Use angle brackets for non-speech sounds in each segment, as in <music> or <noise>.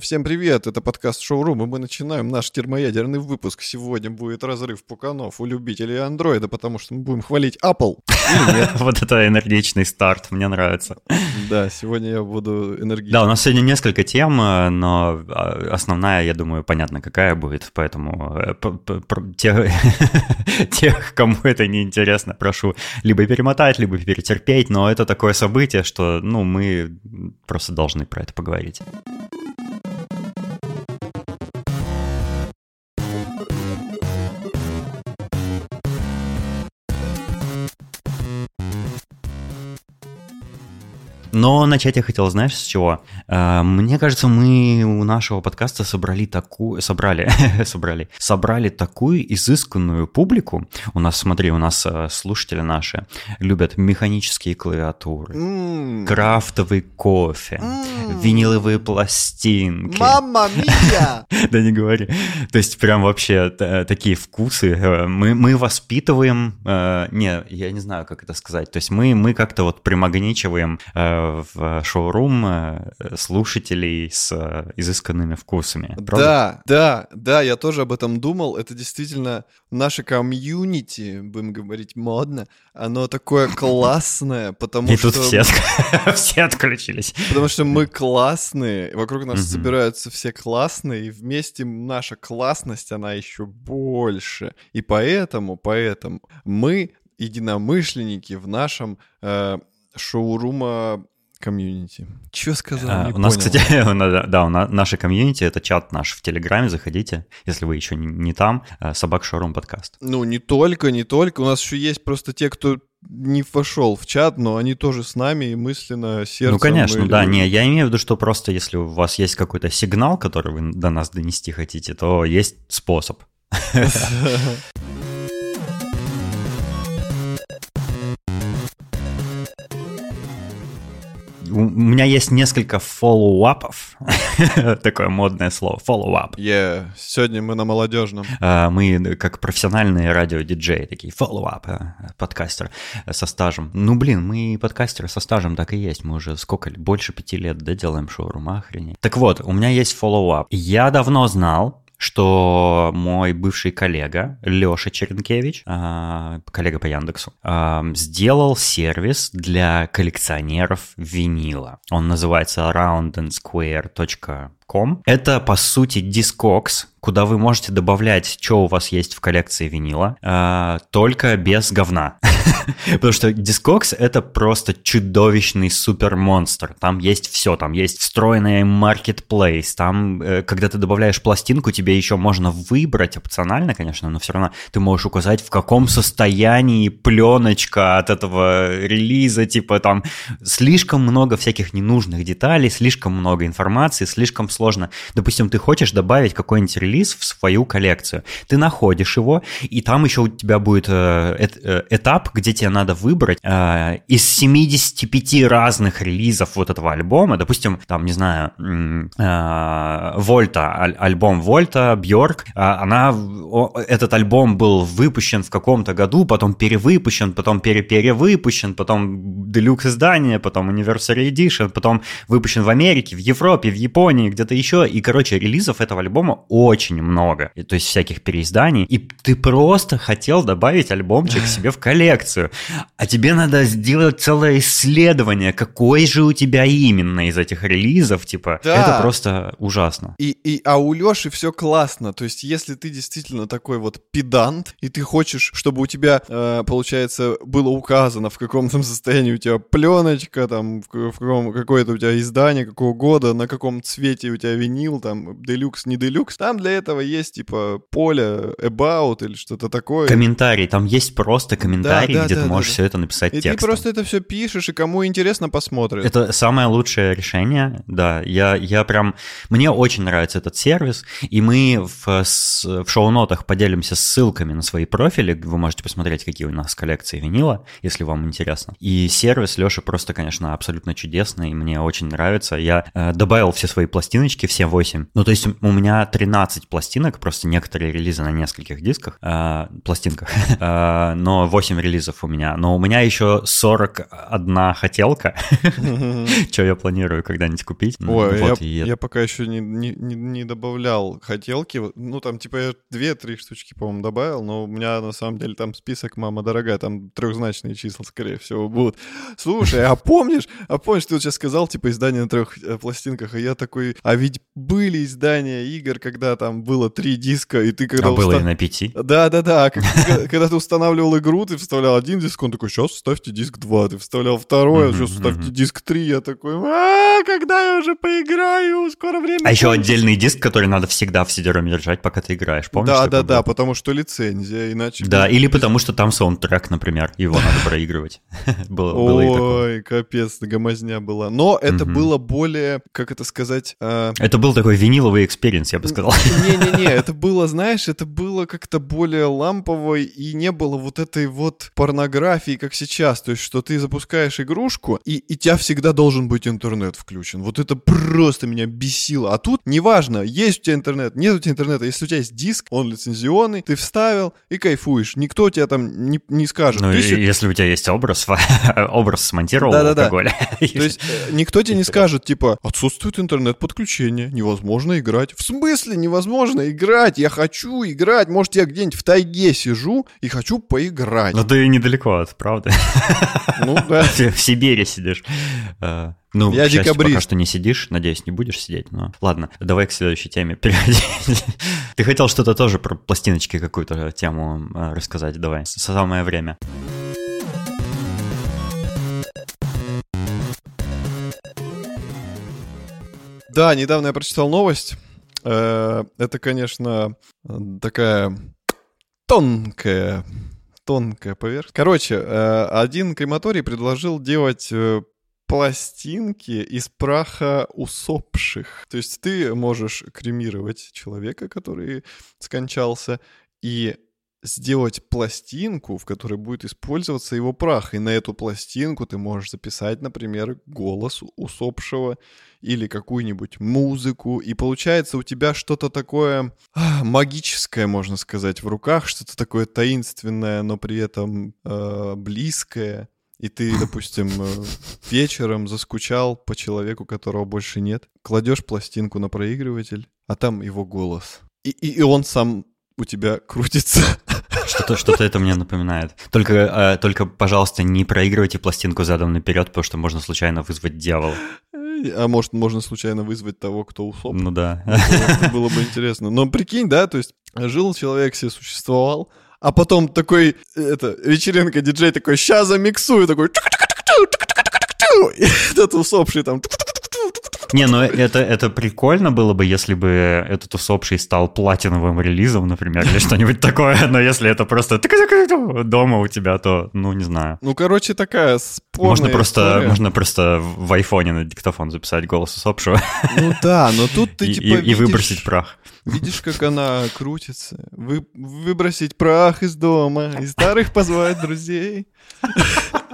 всем привет, это подкаст Шоурум, и мы начинаем наш термоядерный выпуск. Сегодня будет разрыв пуканов у любителей андроида, потому что мы будем хвалить Apple. <laughs> Вот это энергичный старт, мне нравится. Да, сегодня я буду энергичным. Да, у нас сегодня несколько тем, э, но а, основная, я думаю, понятно, какая будет, поэтому э, <laughs> тех, кому это не интересно, прошу либо перемотать, либо перетерпеть, но это такое событие, что, ну, мы просто должны про это поговорить. Но начать я хотел, знаешь, с чего? Э, мне кажется, мы у нашего подкаста собрали такую, собрали, <laughs> собрали, собрали такую изысканную публику. У нас, смотри, у нас э, слушатели наши любят механические клавиатуры, mm. крафтовый кофе, mm. виниловые пластинки. Мама мия! <laughs> Да не говори. То есть прям вообще такие вкусы. Э, мы, мы воспитываем, не, я не знаю, как это сказать. То есть мы, мы как-то вот примагничиваем в шоурум э, слушателей с э, изысканными вкусами. Правда? Да, да, да, я тоже об этом думал. Это действительно наше комьюнити, будем говорить модно, оно такое <laughs> классное, потому И что... И тут все, <laughs> все отключились. Потому что мы классные, вокруг нас собираются все классные, и вместе наша классность, она еще больше. И поэтому, поэтому мы единомышленники в нашем э, шоурума комьюнити. Чего сказал? А, у нас, понял. кстати, <laughs> да, у нас, наше комьюнити это чат наш в Телеграме, заходите, если вы еще не, не там, э, собака Шоурум подкаст. Ну, не только, не только. У нас еще есть просто те, кто не вошел в чат, но они тоже с нами и мысленно сердцем. Ну, конечно, да, не, я имею в виду, что просто если у вас есть какой-то сигнал, который вы до нас донести хотите, то есть способ. <laughs> <laughs> у меня есть несколько фоллоуапов. <laughs> Такое модное слово. Follow-up. Yeah. Сегодня мы на молодежном. А, мы как профессиональные радиодиджеи, такие follow-up, э, подкастер со стажем. Ну, блин, мы подкастеры со стажем так и есть. Мы уже сколько, больше пяти лет, да, делаем шоурум, охренеть. Так вот, у меня есть follow-up. Я давно знал, что мой бывший коллега Леша Черенкевич, а, коллега по Яндексу, а, сделал сервис для коллекционеров винила. Он называется roundandsquare.com. Это, по сути, Discogs, куда вы можете добавлять, что у вас есть в коллекции винила, э, только без говна. <laughs> Потому что Discogs — это просто чудовищный супермонстр. Там есть все, там есть встроенный marketplace, там, э, когда ты добавляешь пластинку, тебе еще можно выбрать опционально, конечно, но все равно ты можешь указать, в каком состоянии пленочка от этого релиза, типа там слишком много всяких ненужных деталей, слишком много информации, слишком сложно. Допустим, ты хочешь добавить какой-нибудь релиз в свою коллекцию. Ты находишь его, и там еще у тебя будет э, э, этап, где тебе надо выбрать э, из 75 разных релизов вот этого альбома, допустим, там, не знаю, Вольта, альбом Вольта, Бьорк, она, этот альбом был выпущен в каком-то году, потом перевыпущен, потом переперевыпущен, потом делюкс издание, потом Anniversary Edition, потом выпущен в Америке, в Европе, в Японии, где-то еще, и, короче, релизов этого альбома очень много, то есть всяких переизданий, и ты просто хотел добавить альбомчик себе в коллекцию, а тебе надо сделать целое исследование, какой же у тебя именно из этих релизов, типа, да. это просто ужасно. И, и, а у Леши все классно, то есть если ты действительно такой вот педант, и ты хочешь, чтобы у тебя, э, получается, было указано, в каком там состоянии у тебя пленочка, там, в, в каком, какое-то у тебя издание, какого года, на каком цвете у тебя винил, там, делюкс, не делюкс, там для этого есть, типа, поле about или что-то такое. Комментарий, там есть просто комментарий, да, да, где да, ты можешь все это написать и текстом. ты просто это все пишешь, и кому интересно, посмотрит. Это самое лучшее решение, да. Я, я прям... Мне очень нравится этот сервис, и мы в, в шоу-нотах поделимся ссылками на свои профили, вы можете посмотреть, какие у нас коллекции винила, если вам интересно. И сервис Леша просто, конечно, абсолютно чудесный, мне очень нравится. Я э, добавил все свои пластинки пластиночки, все 8. Ну, то есть у меня 13 пластинок, просто некоторые релизы на нескольких дисках, э, пластинках, э, <laughs> но 8 релизов у меня. Но у меня еще 41 хотелка, <laughs> что я планирую когда-нибудь купить. Ой, я, пока еще не, добавлял хотелки. Ну, там, типа, я 2-3 штучки, по-моему, добавил, но у меня, на самом деле, там список, мама дорогая, там трехзначные числа, скорее всего, будут. Слушай, а помнишь, а помнишь, ты вот сейчас сказал, типа, издание на трех э, пластинках, и я такой, а ведь были издания игр, когда там было три диска, и ты когда... А было и на пяти? Да-да-да, <laughs> когда ты устанавливал игру, ты вставлял один диск, он такой, сейчас вставьте диск 2, ты вставлял второй, а сейчас вставьте диск 3, я такой, а когда я уже поиграю, скоро время... А еще отдельный диск, который надо всегда в CD-ROM е держать, пока ты играешь, помнишь? Да-да-да, потому что лицензия, иначе... Да, или потому что там саундтрек, например, его надо <laughs> проигрывать. <laughs> Ой, капец, гомозня была. Но это было более, как это сказать... Это был такой виниловый experience, я бы сказал. Не-не-не, это было, знаешь, это было как-то более лампово, и не было вот этой вот порнографии, как сейчас. То есть, что ты запускаешь игрушку, и, и тебя всегда должен быть интернет включен. Вот это просто меня бесило. А тут неважно, есть у тебя интернет, нет у тебя интернета. Если у тебя есть диск, он лицензионный, ты вставил и кайфуешь. Никто тебя там не, не скажет. Ну, есть... если у тебя есть образ, <laughs> образ смонтировал да, да, алкоголя. <laughs> То есть э, никто тебе не скажет, типа, отсутствует интернет-подключение, невозможно играть. В смысле невозможно играть? Я хочу играть. Может, я где-нибудь в тайге сижу и хочу поиграть. Ну, ты недалеко от, правда? Ну, да. <laughs> В Сибири сидишь. Э, ну, я декабрист. пока что не сидишь, надеюсь, не будешь сидеть, но ладно, давай к следующей теме переходи. <laughs> Ты хотел что-то тоже про пластиночки какую-то тему э, рассказать, давай, самое время. Да, недавно я прочитал новость. Э, это, конечно, такая тонкая тонкая поверхность. Короче, э, один крематорий предложил делать пластинки из праха усопших. То есть ты можешь кремировать человека, который скончался, и сделать пластинку, в которой будет использоваться его прах. И на эту пластинку ты можешь записать, например, голос усопшего или какую-нибудь музыку. И получается у тебя что-то такое магическое, можно сказать, в руках, что-то такое таинственное, но при этом э, близкое и ты, <laughs> допустим, э, вечером заскучал по человеку, которого больше нет, кладешь пластинку на проигрыватель, а там его голос. И, и, и он сам у тебя крутится. <laughs> Что-то что это мне напоминает. Только, э, только, пожалуйста, не проигрывайте пластинку задом наперед, потому что можно случайно вызвать дьявола. А может, можно случайно вызвать того, кто усоп. Ну да. Это было бы интересно. Но прикинь, да, то есть жил человек, себе существовал, а потом такой, это, вечеринка, диджей такой, ща замиксую, такой, и <laughs> этот усопший там не, ну это, это прикольно было бы, если бы этот усопший стал платиновым релизом, например, или <laughs> что-нибудь такое, но если это просто дома у тебя, то, ну, не знаю. Ну, короче, такая спорная можно просто, история. можно просто в айфоне на диктофон записать голос усопшего. Ну да, но тут ты <laughs> типа И, и выбросить прах. Видишь, как она крутится? Вы, выбросить прах из дома, из старых позвать друзей.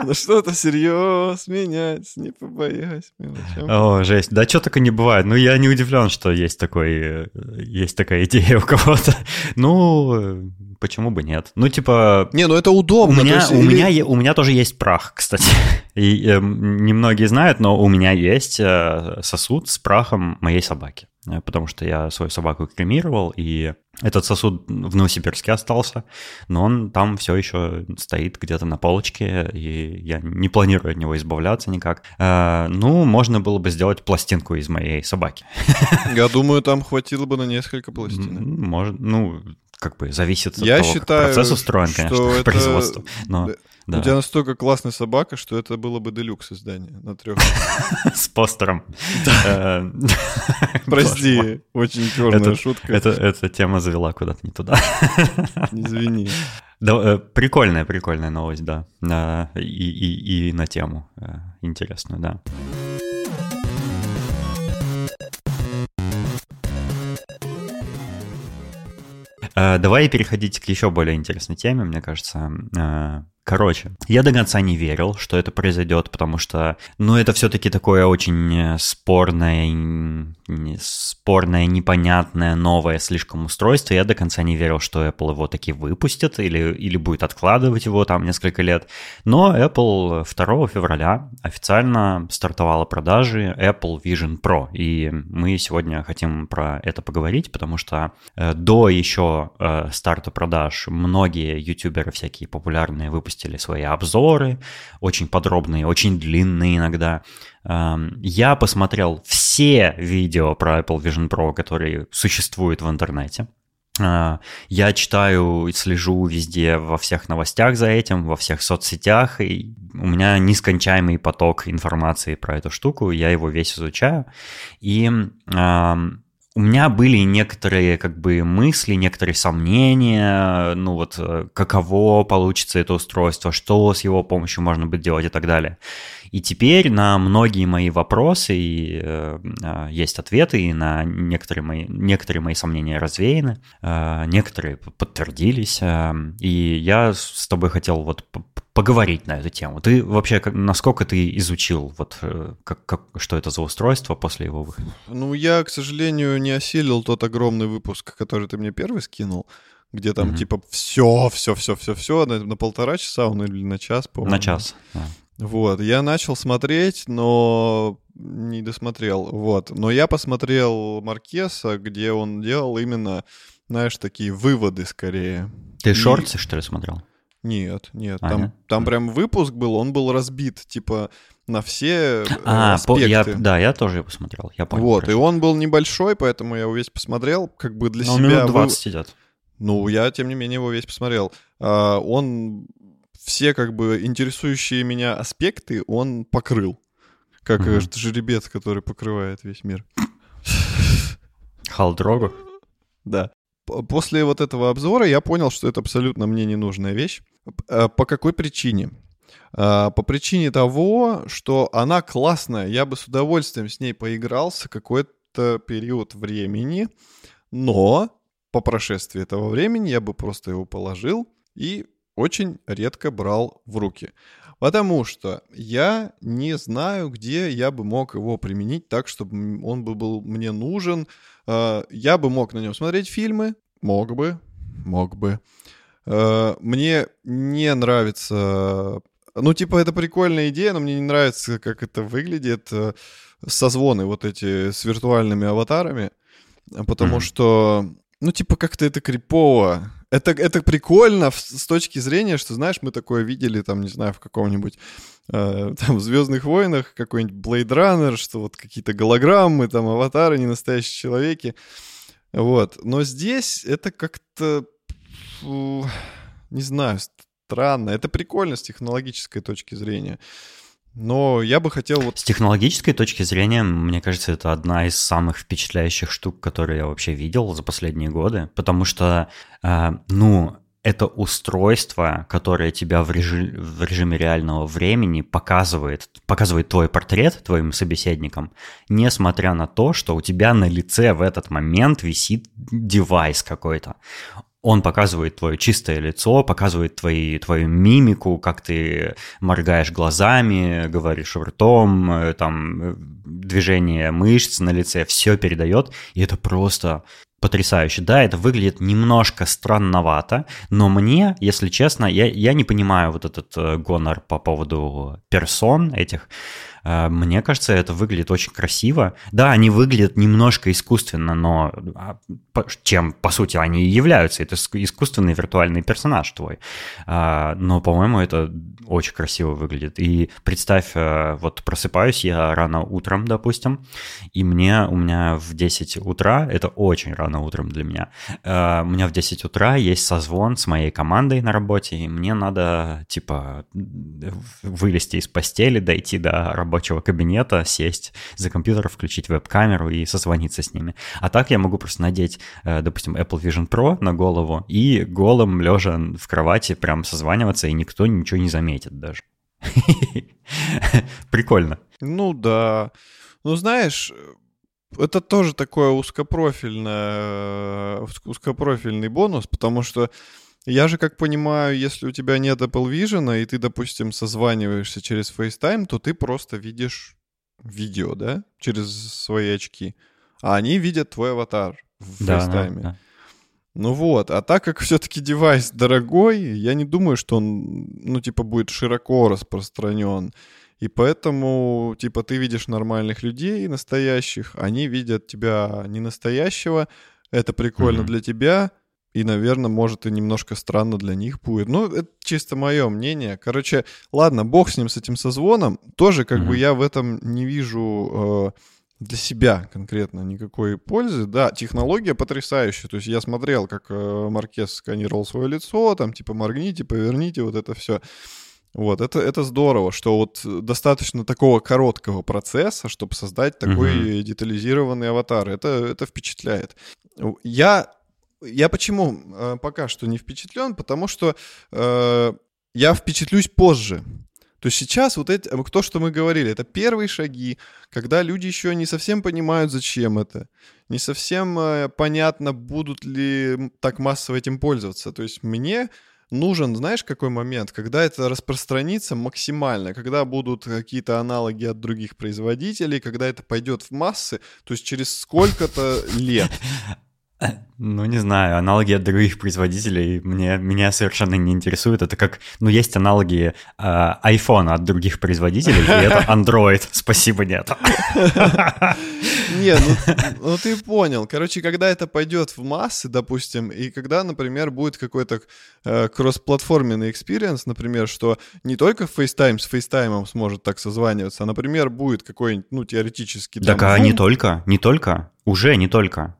Ну что-то серьез менять, не побоясь мелочам. О, жесть. Да что только не бывает. Ну, я не удивлен, что есть такой, есть такая идея у кого-то. Ну, почему бы нет? Ну, типа... Не, ну это удобно. У меня, есть, у, или... меня, у меня тоже есть прах, кстати. <laughs> И э, немногие знают, но у меня есть э, сосуд с прахом моей собаки. Э, потому что я свою собаку кремировал, и этот сосуд в Новосибирске остался, но он там все еще стоит где-то на полочке, и я не планирую от него избавляться никак. Э, ну, можно было бы сделать пластинку из моей собаки. Я думаю, там хватило бы на несколько пластинок. Может, ну, как бы зависит от я того, считаю, как процесс устроен, конечно, <laughs> это... производство. Но... Да. У тебя настолько классная собака, что это было бы делюкс издание на трех. <laughs> С постером. Э, <laughs> Прости, очень черная шутка. Эта тема завела куда-то не туда. <laughs> Извини. Да, прикольная, прикольная новость, да. И, и, и на тему э, интересную, да. Э, давай переходить к еще более интересной теме, мне кажется. Короче, я до конца не верил, что это произойдет, потому что, ну, это все-таки такое очень э, спорное, спорное, непонятное, новое слишком устройство. Я до конца не верил, что Apple его таки выпустит или, или будет откладывать его там несколько лет. Но Apple 2 февраля официально стартовала продажи Apple Vision Pro. И мы сегодня хотим про это поговорить, потому что э, до еще э, старта продаж многие ютуберы всякие популярные выпустили выпустили свои обзоры, очень подробные, очень длинные иногда. Я посмотрел все видео про Apple Vision Pro, которые существуют в интернете. Э, я читаю и слежу везде во всех новостях за этим, во всех соцсетях, и у меня нескончаемый поток информации про эту штуку, я его весь изучаю. И у меня были некоторые как бы мысли, некоторые сомнения, ну вот э, каково получится это устройство, что с его помощью можно будет делать и так далее. И теперь на многие мои вопросы и, э, э, есть ответы, и на некоторые мои, некоторые мои сомнения развеяны, э, некоторые подтвердились. Э, и я с тобой хотел вот поговорить на эту тему. Ты вообще, насколько ты изучил, вот, э, как, как, что это за устройство после его выхода? Ну, я, к сожалению, не осилил тот огромный выпуск, который ты мне первый скинул, где там mm-hmm. типа все, все, все, все, все на, на полтора часа он или на час, по-моему. На час. Да. Вот, я начал смотреть, но не досмотрел. Вот, но я посмотрел Маркеса, где он делал именно, знаешь, такие выводы скорее. Ты И... шорты что ли смотрел? Нет, нет. А, там, нет? там прям выпуск был, он был разбит, типа, на все э, а, аспекты. По, я, да, я тоже его посмотрел, я понял. Вот, и он был небольшой, поэтому я его весь посмотрел, как бы для Но себя... минут 20 вы... идет. Ну, я, тем не менее, его весь посмотрел. А, он все, как бы, интересующие меня аспекты он покрыл. Как mm-hmm. жеребец, который покрывает весь мир. Халдрогу? Да. После вот этого обзора я понял, что это абсолютно мне ненужная вещь. Э, по какой причине? Э, по причине того, что она классная, я бы с удовольствием с ней поигрался какой-то период времени, но по прошествии этого времени я бы просто его положил и очень редко брал в руки. Потому что я не знаю, где я бы мог его применить так, чтобы он бы был мне нужен. Э, я бы мог на нем смотреть фильмы, мог бы, мог бы. Э, мне не нравится... Ну, типа, это прикольная идея, но мне не нравится, как это выглядит. Э, созвоны вот эти с виртуальными аватарами. Потому mm-hmm. что, ну, типа, как-то это крипово. Это, это прикольно с точки зрения, что, знаешь, мы такое видели, там, не знаю, в каком-нибудь э, <laughs> там Звездных войнах, какой-нибудь Blade Runner, что вот какие-то голограммы, там, аватары, не настоящие человеки. Вот. Но здесь это как-то не знаю, странно. Это прикольно с технологической точки зрения. Но я бы хотел вот... С технологической точки зрения, мне кажется, это одна из самых впечатляющих штук, которые я вообще видел за последние годы, потому что, э, ну, это устройство, которое тебя в, режи... в режиме реального времени показывает, показывает твой портрет твоим собеседникам, несмотря на то, что у тебя на лице в этот момент висит девайс какой-то он показывает твое чистое лицо, показывает твои, твою мимику, как ты моргаешь глазами, говоришь ртом, э, там э, движение мышц на лице, все передает, и это просто потрясающе. Да, это выглядит немножко странновато, но мне, если честно, я, я не понимаю вот этот э, гонор по поводу персон этих. Мне кажется, это выглядит очень красиво. Да, они выглядят немножко искусственно, но а, чем, по сути, они и являются. Это искусственный виртуальный персонаж твой. А, но, по-моему, это очень красиво выглядит. И представь, э, вот просыпаюсь я рано утром, допустим, и мне, у меня в 10 утра, это очень рано утром для меня, э, у меня в 10 утра есть созвон с моей командой на работе, и мне надо, типа, вылезти из постели, дойти до рабочего кабинета, сесть за компьютер, включить веб-камеру и созвониться с ними. А так я могу просто надеть, допустим, Apple Vision Pro на голову и голым, лежа в кровати, прям созваниваться, и никто ничего не заметит даже. <laughs> Прикольно. Ну да. Ну знаешь, это тоже такое узкопрофильное, узкопрофильный бонус, потому что Я же как понимаю, если у тебя нет Apple Vision, и ты, допустим, созваниваешься через FaceTime, то ты просто видишь видео, да, через свои очки. А они видят твой аватар в Да, да, да. Ну вот, а так как все-таки девайс дорогой, я не думаю, что он, ну, типа, будет широко распространен. И поэтому, типа, ты видишь нормальных людей настоящих, они видят тебя не настоящего. Это прикольно Мгм. для тебя, и, наверное, может и немножко странно для них будет. Ну, это чисто мое мнение. Короче, ладно, бог с ним, с этим созвоном. Тоже, как бы, Мгм. я в этом не вижу э, для себя конкретно никакой пользы. Да, технология потрясающая. То есть я смотрел, как э, Маркес сканировал свое лицо, там, типа, моргните, поверните, вот это все. Вот, это, это здорово, что вот достаточно такого короткого процесса, чтобы создать такой детализированный аватар. Это, это впечатляет. Я, я почему э, пока что не впечатлен? Потому что э, я впечатлюсь позже. То сейчас вот эти, то, что мы говорили, это первые шаги, когда люди еще не совсем понимают, зачем это, не совсем э, понятно, будут ли так массово этим пользоваться. То есть мне нужен, знаешь, какой момент, когда это распространится максимально, когда будут какие-то аналоги от других производителей, когда это пойдет в массы, то есть через сколько-то лет. <laughs> Ну, не знаю, аналоги от других производителей мне, меня совершенно не интересуют. Это как, ну, есть аналоги э, iPhone от других производителей, и это Android. <laughs> Спасибо, нет. <laughs> Не, ну, <laughs> ну ты понял. Короче, когда это пойдет в массы, допустим, и когда, например, будет какой-то э, кроссплатформенный experience, например, что не только FaceTime с FaceTime сможет так созваниваться, а, например, будет какой-нибудь, ну, теоретически... Так, там, а не только, не только, уже не только.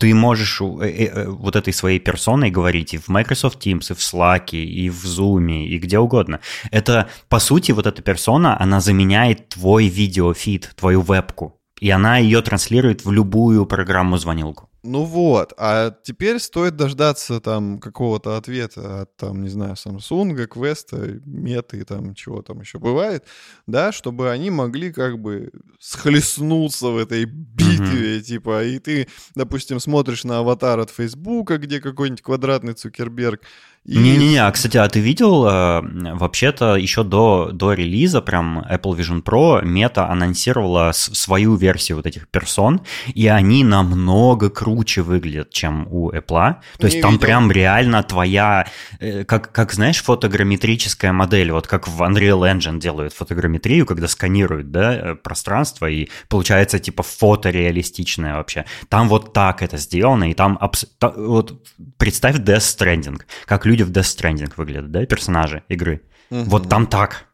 Ты можешь э, э, вот этой своей персоной говорить и в Microsoft Teams, и в Slack, и в Zoom, и где угодно. Это, по сути, вот эта персона, она заменяет твой видеофид, твою вебку. И она ее транслирует в любую программу-звонилку. Ну вот, а теперь стоит дождаться там какого-то ответа от, там, не знаю, Samsung, Quest, Меты, там, чего там еще бывает, да, чтобы они могли как бы схлестнуться в этой битве, типа, и ты, допустим, смотришь на аватар от Фейсбука, где какой-нибудь квадратный Цукерберг, и... Не-не-не, а, кстати, а ты видел, э, вообще-то еще до, до релиза прям Apple Vision Pro Meta анонсировала свою версию вот этих персон, и они намного круче выглядят, чем у Apple. То есть Не там видел. прям реально твоя, э, как, как, знаешь, фотограмметрическая модель, вот как в Unreal Engine делают фотограмметрию, когда сканируют, да, э, пространство, и получается типа фотореалистичное вообще. Там вот так это сделано, и там, абс- вот представь Death Stranding, как люди в Death Stranding выглядят, да, персонажи игры. Мгм. Вот там так.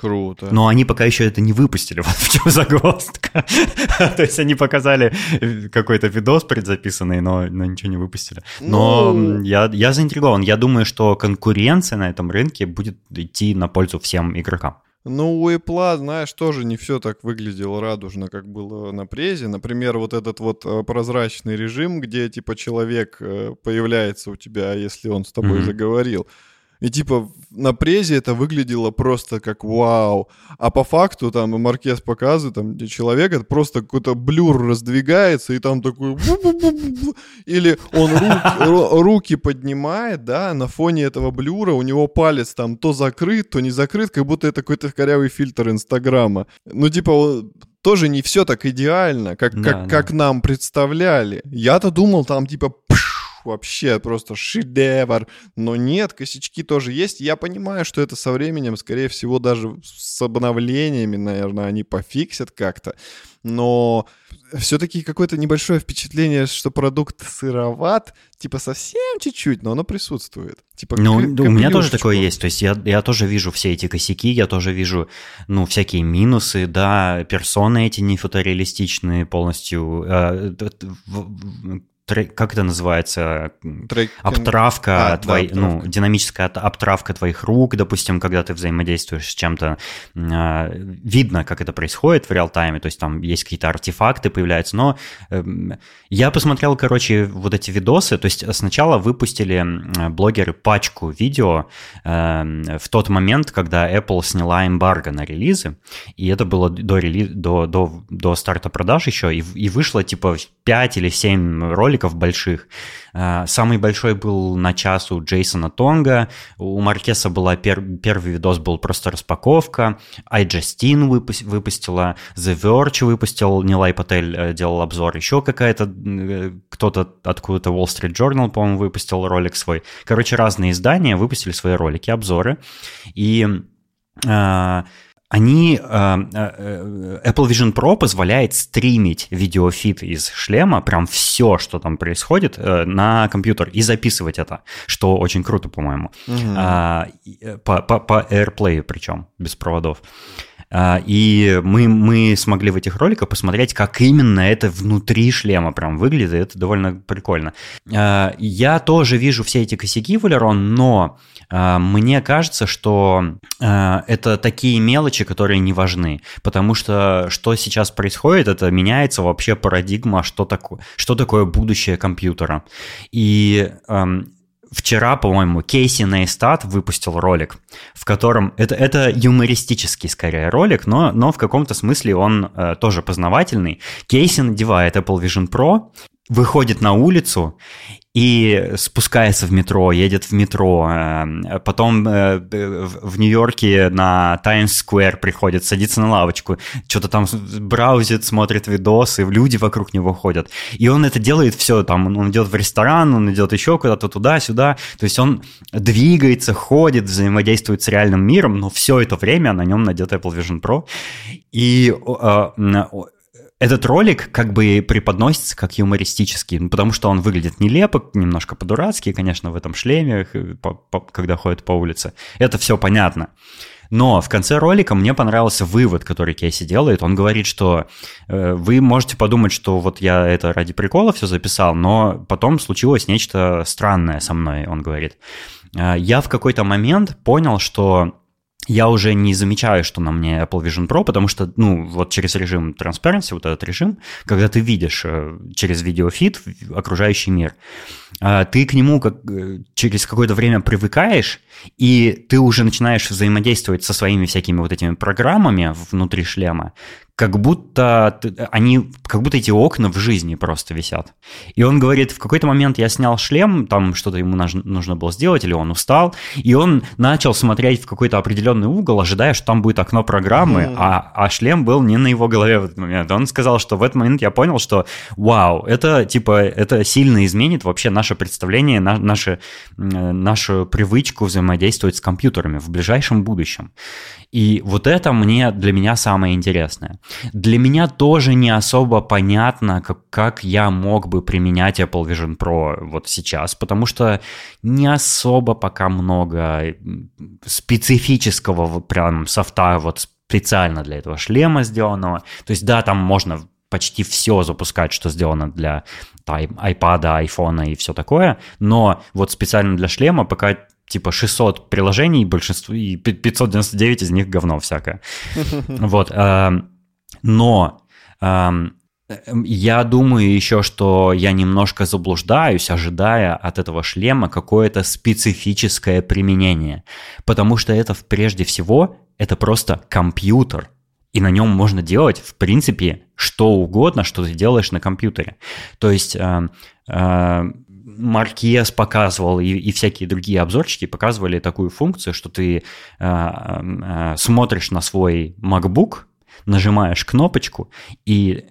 Круто. Но они пока еще это не выпустили, <laughs> вот в чем загвоздка. <laughs> То есть они показали э, какой-то видос предзаписанный, но, но ничего не выпустили. Но Ну- я, я заинтригован. Я думаю, что конкуренция на этом рынке будет идти на пользу всем игрокам. Ну, у Apple, знаешь, тоже не все так выглядело радужно, как было на презе. Например, вот этот вот э, прозрачный режим, где, типа, человек э, появляется у тебя, если он с тобой Мгм. заговорил. И, типа, на презе это выглядело просто как вау. А по факту, там, Маркес показывает, там, где человек, это просто какой-то блюр раздвигается, и там такой... Или он руки, ру- руки поднимает, да, на фоне этого блюра у него палец там то закрыт, то не закрыт, как будто это какой-то корявый фильтр Инстаграма. Ну, типа, тоже не все так идеально, как, Да, как, да. как нам представляли. Я-то думал, там, типа, пш, вообще просто шедевр. Но нет, косячки тоже есть. Я понимаю, что это со временем, скорее всего, даже с обновлениями, наверное, они пофиксят как-то. Но все-таки какое-то небольшое впечатление, что продукт сыроват, типа совсем чуть-чуть, но оно присутствует. Типа Ну, у меня тоже такое есть. То есть я, я тоже вижу все эти косяки, я тоже вижу, ну, всякие минусы, да, персоны эти не фотореалистичные полностью. э, т- т- в- в- тре- как это называется? Трекинг. Обтравка, А, да, твоей, ну, обтравка. динамическая обтравка твоих рук, допустим, когда ты взаимодействуешь с чем-то, э, видно, как это происходит в реал-тайме, то есть там есть какие-то артефакты появляются, но эм, я посмотрел, короче, вот эти видосы, то есть сначала выпустили блогеры пачку видео эм, в тот момент, когда Apple сняла эмбарго на релизы, и это было до, рели... до, до, до старта продаж еще, и, и вышло типа 5 или 7 роликов, роликов больших. А, самый большой был на час у Джейсона Тонга, у Маркеса была пер, первый видос был просто распаковка, iJustine выпу- выпустила, The Verge выпустил, Нилай Патель э, делал обзор, еще какая-то, э, кто-то откуда-то Wall Street Journal, по-моему, выпустил ролик свой. Короче, разные издания выпустили свои ролики, обзоры, и э, они, э, э, Apple Vision Pro позволяет стримить видеофит из шлема, прям все, что там происходит, э, на компьютер и записывать это, что очень круто, по-моему. Угу. По, по, по AirPlay причем, без проводов. А, и мы, мы смогли в этих роликах посмотреть, как именно это внутри шлема прям выглядит, это довольно прикольно. А, я тоже вижу все эти косяки в Valeron, но мне кажется, что это такие мелочи, которые не важны, потому что что сейчас происходит, это меняется вообще парадигма, что такое, что такое будущее компьютера. И Вчера, по-моему, Кейси Нейстат выпустил ролик, в котором... Это, это юмористический, скорее, ролик, но, но в каком-то смысле он э, тоже познавательный. Кейси надевает Apple Vision Pro, выходит на улицу и спускается в метро, едет в метро, э, потом э, в Нью-Йорке на Таймс-сквер приходит, садится на лавочку, что-то там браузит, смотрит видосы, люди вокруг него ходят. И он это делает все, там, он идет в ресторан, он идет еще куда-то туда-сюда, то есть он двигается, ходит, взаимодействует с реальным миром, но все это время на нем надет Apple Vision Pro. И э, этот ролик как бы преподносится как юмористический, ну, потому что он выглядит нелепо, немножко по-дурацки, конечно, в этом шлеме, когда ходит по улице. Это все понятно. Но в конце ролика мне понравился вывод, который Кейси делает. Он говорит, что э, вы можете подумать, что вот я это ради прикола все записал, но потом случилось нечто странное со мной, он говорит. Э, я в какой-то момент понял, что я уже не замечаю, что на мне Apple Vision Pro, потому что, ну, вот через режим Transparency, вот этот режим, когда ты видишь э, через видеофит окружающий мир, э, ты к нему как, э, через какое-то время привыкаешь, и ты уже начинаешь взаимодействовать со своими всякими вот этими программами внутри шлема, как будто они, как будто эти окна в жизни просто висят. И он говорит, в какой-то момент я снял шлем, там что-то ему нужно было сделать, или он устал, и он начал смотреть в какой-то определенный угол, ожидая, что там будет окно программы, mm-hmm. а, а шлем был не на его голове в этот момент. Он сказал, что в этот момент я понял, что вау, это типа, это сильно изменит вообще наше представление, на, наше, нашу привычку взаимодействовать с компьютерами в ближайшем будущем. И вот это мне, для меня самое интересное. Для меня тоже не особо понятно, как, как я мог бы применять Apple Vision Pro вот сейчас, потому что не особо пока много специфического прям софта вот специально для этого шлема сделанного. То есть да, там можно почти все запускать, что сделано для iPad, iPhone и все такое, но вот специально для шлема пока типа 600 приложений, большинство, и 599 из них говно всякое. <laughs> Вот. Но эм, я думаю еще, что я немножко заблуждаюсь, ожидая от этого шлема какое-то специфическое применение. Потому что это прежде всего, это просто компьютер. И на нем можно делать, в принципе, что угодно, что ты делаешь на компьютере. То есть э, э, Маркес показывал, и, и всякие другие обзорчики показывали такую функцию, что ты э, э, смотришь на свой MacBook, нажимаешь кнопочку, и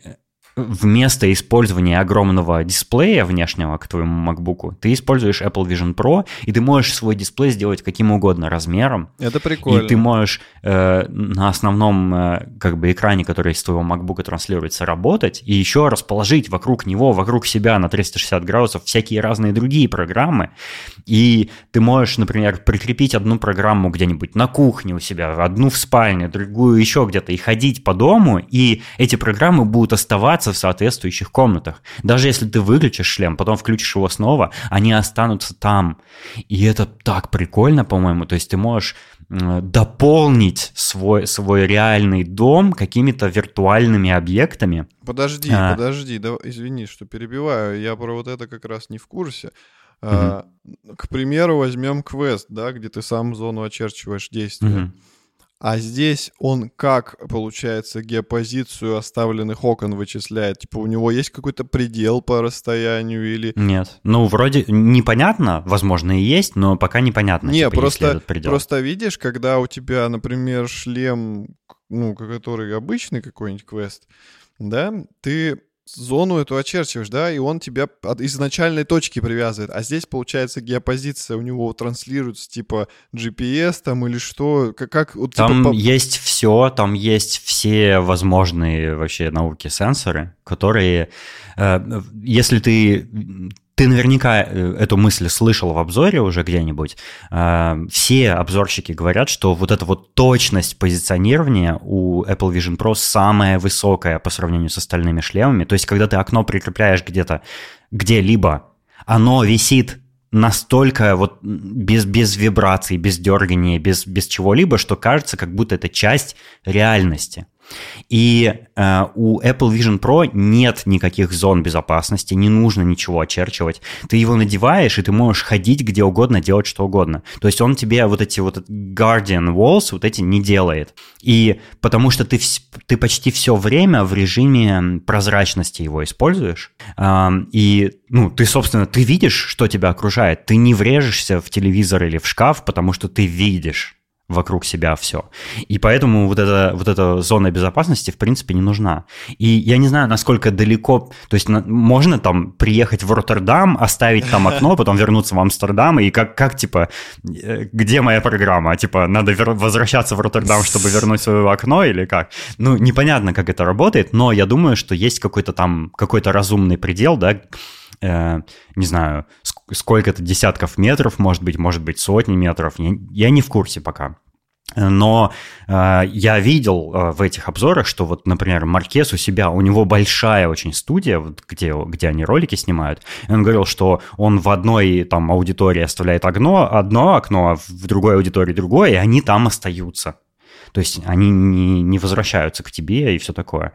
вместо использования огромного дисплея внешнего к твоему MacBook, ты используешь Apple Vision Pro, и ты можешь свой дисплей сделать каким угодно размером. Это прикольно. И ты можешь э, на основном э, как бы экране, который из твоего MacBook транслируется, работать, и еще расположить вокруг него, вокруг себя на 360 градусов всякие разные другие программы. И ты можешь, например, прикрепить одну программу где-нибудь на кухне у себя, одну в спальне, другую еще где-то, и ходить по дому, и эти программы будут оставаться находиться в соответствующих комнатах. Даже если ты выключишь шлем, потом включишь его снова, они останутся там. И это так прикольно, по-моему. То есть ты можешь дополнить свой, свой реальный дом какими-то виртуальными объектами. Подожди, а... подожди, да, извини, что перебиваю, я про вот это как раз не в курсе. А, к примеру, возьмем квест, да, где ты сам зону очерчиваешь действия. Угу. А здесь он как, получается, геопозицию оставленных окон вычисляет? Типа у него есть какой-то предел по расстоянию или... Нет. Ну, вроде непонятно, возможно, и есть, но пока непонятно. Не, типа, просто, просто видишь, когда у тебя, например, шлем, ну, который обычный какой-нибудь квест, да, ты зону эту очерчиваешь, да, и он тебя от изначальной точки привязывает. А здесь, получается, геопозиция у него транслируется, типа GPS там или что? Как, как вот, типа, Там по... есть все, там есть все возможные вообще науки сенсоры, которые, э, если ты ты наверняка э, эту мысль слышал в обзоре уже где-нибудь. Э, все обзорщики говорят, что вот эта вот точность позиционирования у Apple Vision Pro самая высокая по сравнению с остальными шлемами. То есть, когда ты окно прикрепляешь где-то, где-либо, оно висит настолько вот без, без вибраций, без дергания, без, без чего-либо, что кажется, как будто это часть реальности. И э, у Apple Vision Pro нет никаких зон безопасности, не нужно ничего очерчивать. Ты его надеваешь, и ты можешь ходить где угодно, делать что угодно. То есть он тебе вот эти вот Guardian Walls вот эти не делает. И потому что ты, ты почти все время в режиме прозрачности его используешь. Э, и ну, ты, собственно, ты видишь, что тебя окружает. Ты не врежешься в телевизор или в шкаф, потому что ты видишь вокруг себя все. И поэтому вот эта, вот эта зона безопасности, в принципе, не нужна. И я не знаю, насколько далеко... То есть на, можно там приехать в Роттердам, оставить там окно, <laughs> потом вернуться в Амстердам, и как, как типа, э, где моя программа? Типа, надо вер... возвращаться в Роттердам, чтобы вернуть свое окно, или как? Ну, непонятно, как это работает, но я думаю, что есть какой-то там, какой-то разумный предел, да, э, не знаю, сколько-то десятков метров, может быть, может быть, сотни метров. Я, я не в курсе пока. Но э, я видел э, в этих обзорах, что вот, например, Маркес у себя, у него большая очень студия, вот, где, где они ролики снимают. И он говорил, что он в одной там аудитории оставляет окно, одно окно, а в другой аудитории другое, и они там остаются. То есть они не, не возвращаются к тебе и все такое.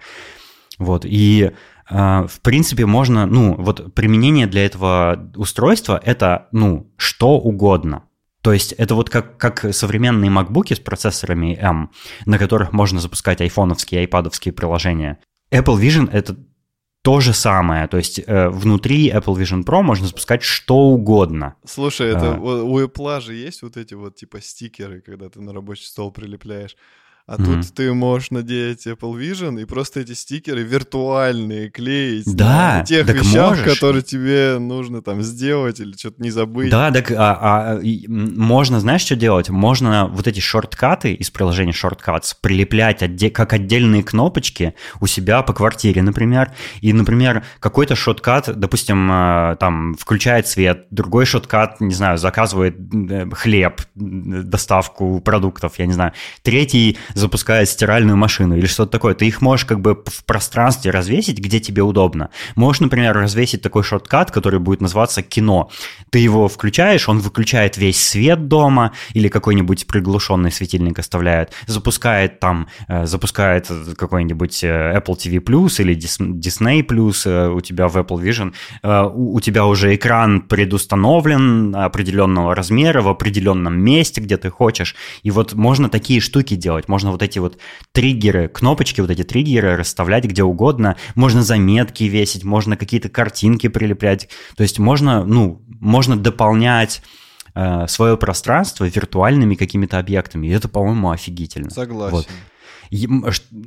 Вот, и в принципе, можно, ну, вот применение для этого устройства — это, ну, что угодно. То есть это вот как, как современные макбуки с процессорами M, на которых можно запускать айфоновские, айпадовские приложения. Apple Vision — это то же самое. То есть э, внутри Apple Vision Pro можно запускать что угодно. Слушай, это а... у Apple же есть вот эти вот типа стикеры, когда ты на рабочий стол прилепляешь. А mm-hmm. тут ты можешь надеть Apple Vision и просто эти стикеры виртуальные клеить да, на тех вещах, можешь. которые тебе нужно там сделать или что-то не забыть. Да, так а, а, можно, знаешь, что делать? Можно вот эти шорткаты из приложения Shortcuts прилеплять отде- как отдельные кнопочки у себя по квартире, например. И, например, какой-то шорткат, допустим, а, там включает свет, другой шорткат, не знаю, заказывает э, хлеб, доставку продуктов, я не знаю. Третий запускает стиральную машину или что-то такое. Ты их можешь как бы в пространстве развесить, где тебе удобно. Можешь, например, развесить такой шорткат, который будет называться кино. Ты его включаешь, он выключает весь свет дома или какой-нибудь приглушенный светильник оставляет, запускает там, э, запускает какой-нибудь э, Apple TV Plus или Disney Plus э, у тебя в Apple Vision. У тебя уже экран предустановлен определенного размера в определенном месте, где ты хочешь. И вот можно такие штуки делать. Можно можно вот эти вот триггеры, кнопочки, вот эти триггеры расставлять где угодно, можно заметки весить, можно какие-то картинки прилеплять, то есть можно, ну, можно дополнять э, свое пространство виртуальными какими-то объектами, и это, по-моему, офигительно. Согласен. Вот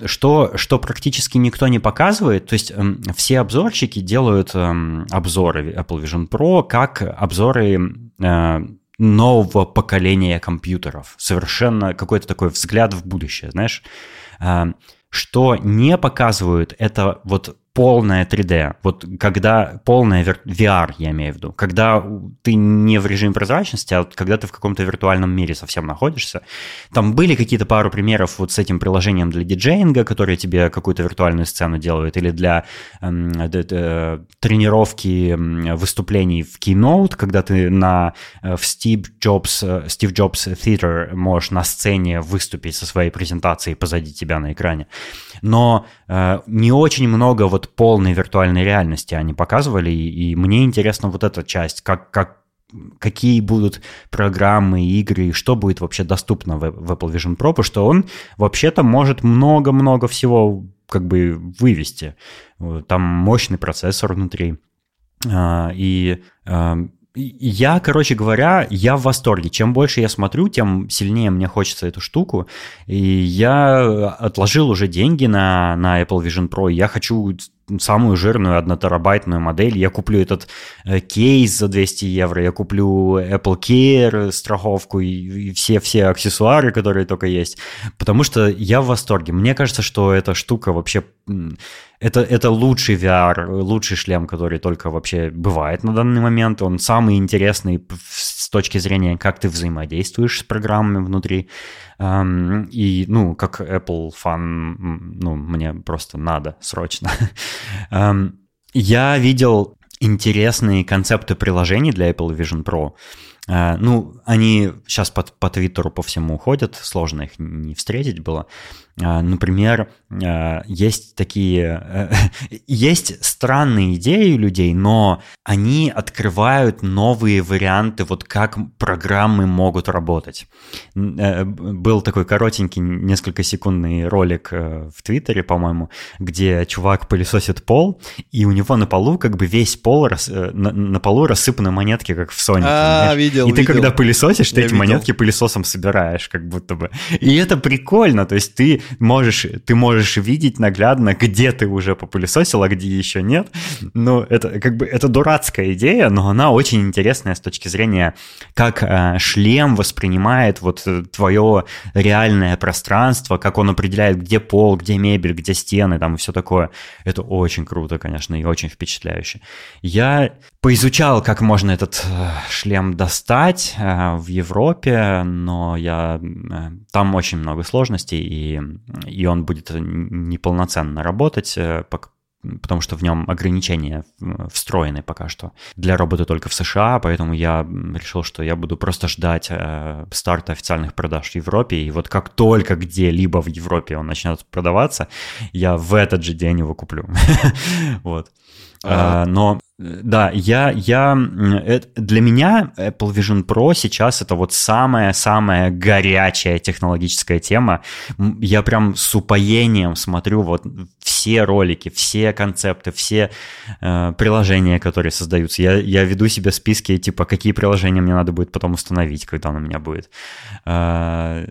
что, что практически никто не показывает, то есть эм, все обзорщики делают эм, обзоры Apple Vision Pro как обзоры э, нового поколения компьютеров. Совершенно какой-то такой взгляд в будущее, знаешь. А, что не показывают, это вот полное 3D, вот когда полное VR, я имею в виду, когда ты не в режиме прозрачности, а когда ты в каком-то виртуальном мире совсем находишься. Там были какие-то пару примеров вот с этим приложением для диджеинга, которое тебе какую-то виртуальную сцену делает, или для э, тренировки выступлений в Keynote, когда ты на, э, в Steve Jobs, э, Steve Jobs Theater можешь на сцене выступить со своей презентацией позади тебя на экране. Но э, не очень много вот полной виртуальной реальности они показывали, и, и мне интересна вот эта часть, как, как какие будут программы, игры, что будет вообще доступно в, в Apple Vision Pro, потому что он вообще-то может много-много всего как бы вывести. Там мощный процессор внутри. А, и а, я, короче говоря, я в восторге. Чем больше я смотрю, тем сильнее мне хочется эту штуку. И я отложил уже деньги на, на Apple Vision Pro. Я хочу самую жирную однотерабайтную модель. Я куплю этот э, кейс за 200 евро, я куплю Apple Care страховку и, и все, все аксессуары, которые только есть. Потому что я в восторге. Мне кажется, что эта штука вообще... Это, это лучший VR, лучший шлем, который только вообще бывает на данный момент. Он самый интересный с точки зрения, как ты взаимодействуешь с программами внутри. И, ну, как Apple фан, ну, мне просто надо срочно. <laughs> Я видел интересные концепты приложений для Apple Vision Pro. А, ну, они сейчас по, по Твиттеру по всему уходят, сложно их не встретить было. А, например, а, есть такие... Э, <laughs> есть странные идеи у людей, но они открывают новые варианты, вот как программы могут работать. Э, был такой коротенький, несколько секундный ролик э, в Твиттере, по-моему, где чувак пылесосит пол, и у него на полу как бы весь пол, на, на полу рассыпаны монетки, как в Сонике. А, видел, И ты видел. когда пылесосишь, ты Я эти видел. монетки пылесосом собираешь, как будто бы. И это прикольно, то есть ты можешь, ты можешь видеть наглядно, где ты уже попылесосил, а где еще нет. Ну, это как бы это дурацкая идея, но она очень интересная с точки зрения, как э, шлем воспринимает вот э, твое реальное пространство, как он определяет, где пол, где мебель, где стены, там и все такое. Это очень круто, конечно, и очень впечатляюще. Я поизучал, как можно этот э, шлем достать э, в Европе, но я там очень много сложностей, и, и он будет неполноценно работать, э, потому что в нем ограничения э, встроены пока что для работы только в США, поэтому я решил, что я буду просто ждать э, старта официальных продаж в Европе, и вот как только где-либо в Европе он начнет продаваться, я в этот же день его куплю. <laughs> Вот. А. Но да, я, я, для меня Apple Vision Pro сейчас это вот самая-самая горячая технологическая тема. Я прям с упоением смотрю вот все ролики, все концепты, все э, приложения, которые создаются. Я, я веду себе списки, типа, какие приложения мне надо будет потом установить, когда он у меня будет. Э,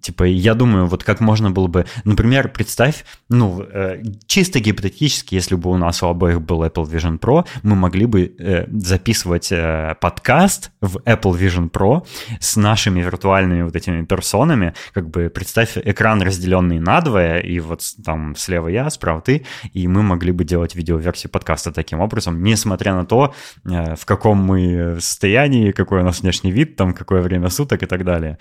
типа, я думаю, вот как можно было бы, например, представь, ну, э, чисто гипотетически, если бы у нас у обоих был Apple Vision Pro, мы могли бы э, записывать э, подкаст в Apple Vision Pro с нашими виртуальными вот этими персонами, как бы представь экран разделенный надвое, и вот там слева я, справа ты, и мы могли бы делать видеоверсию подкаста таким образом, несмотря на то, э, в каком мы состоянии, какой у нас внешний вид, там, какое время суток и так далее.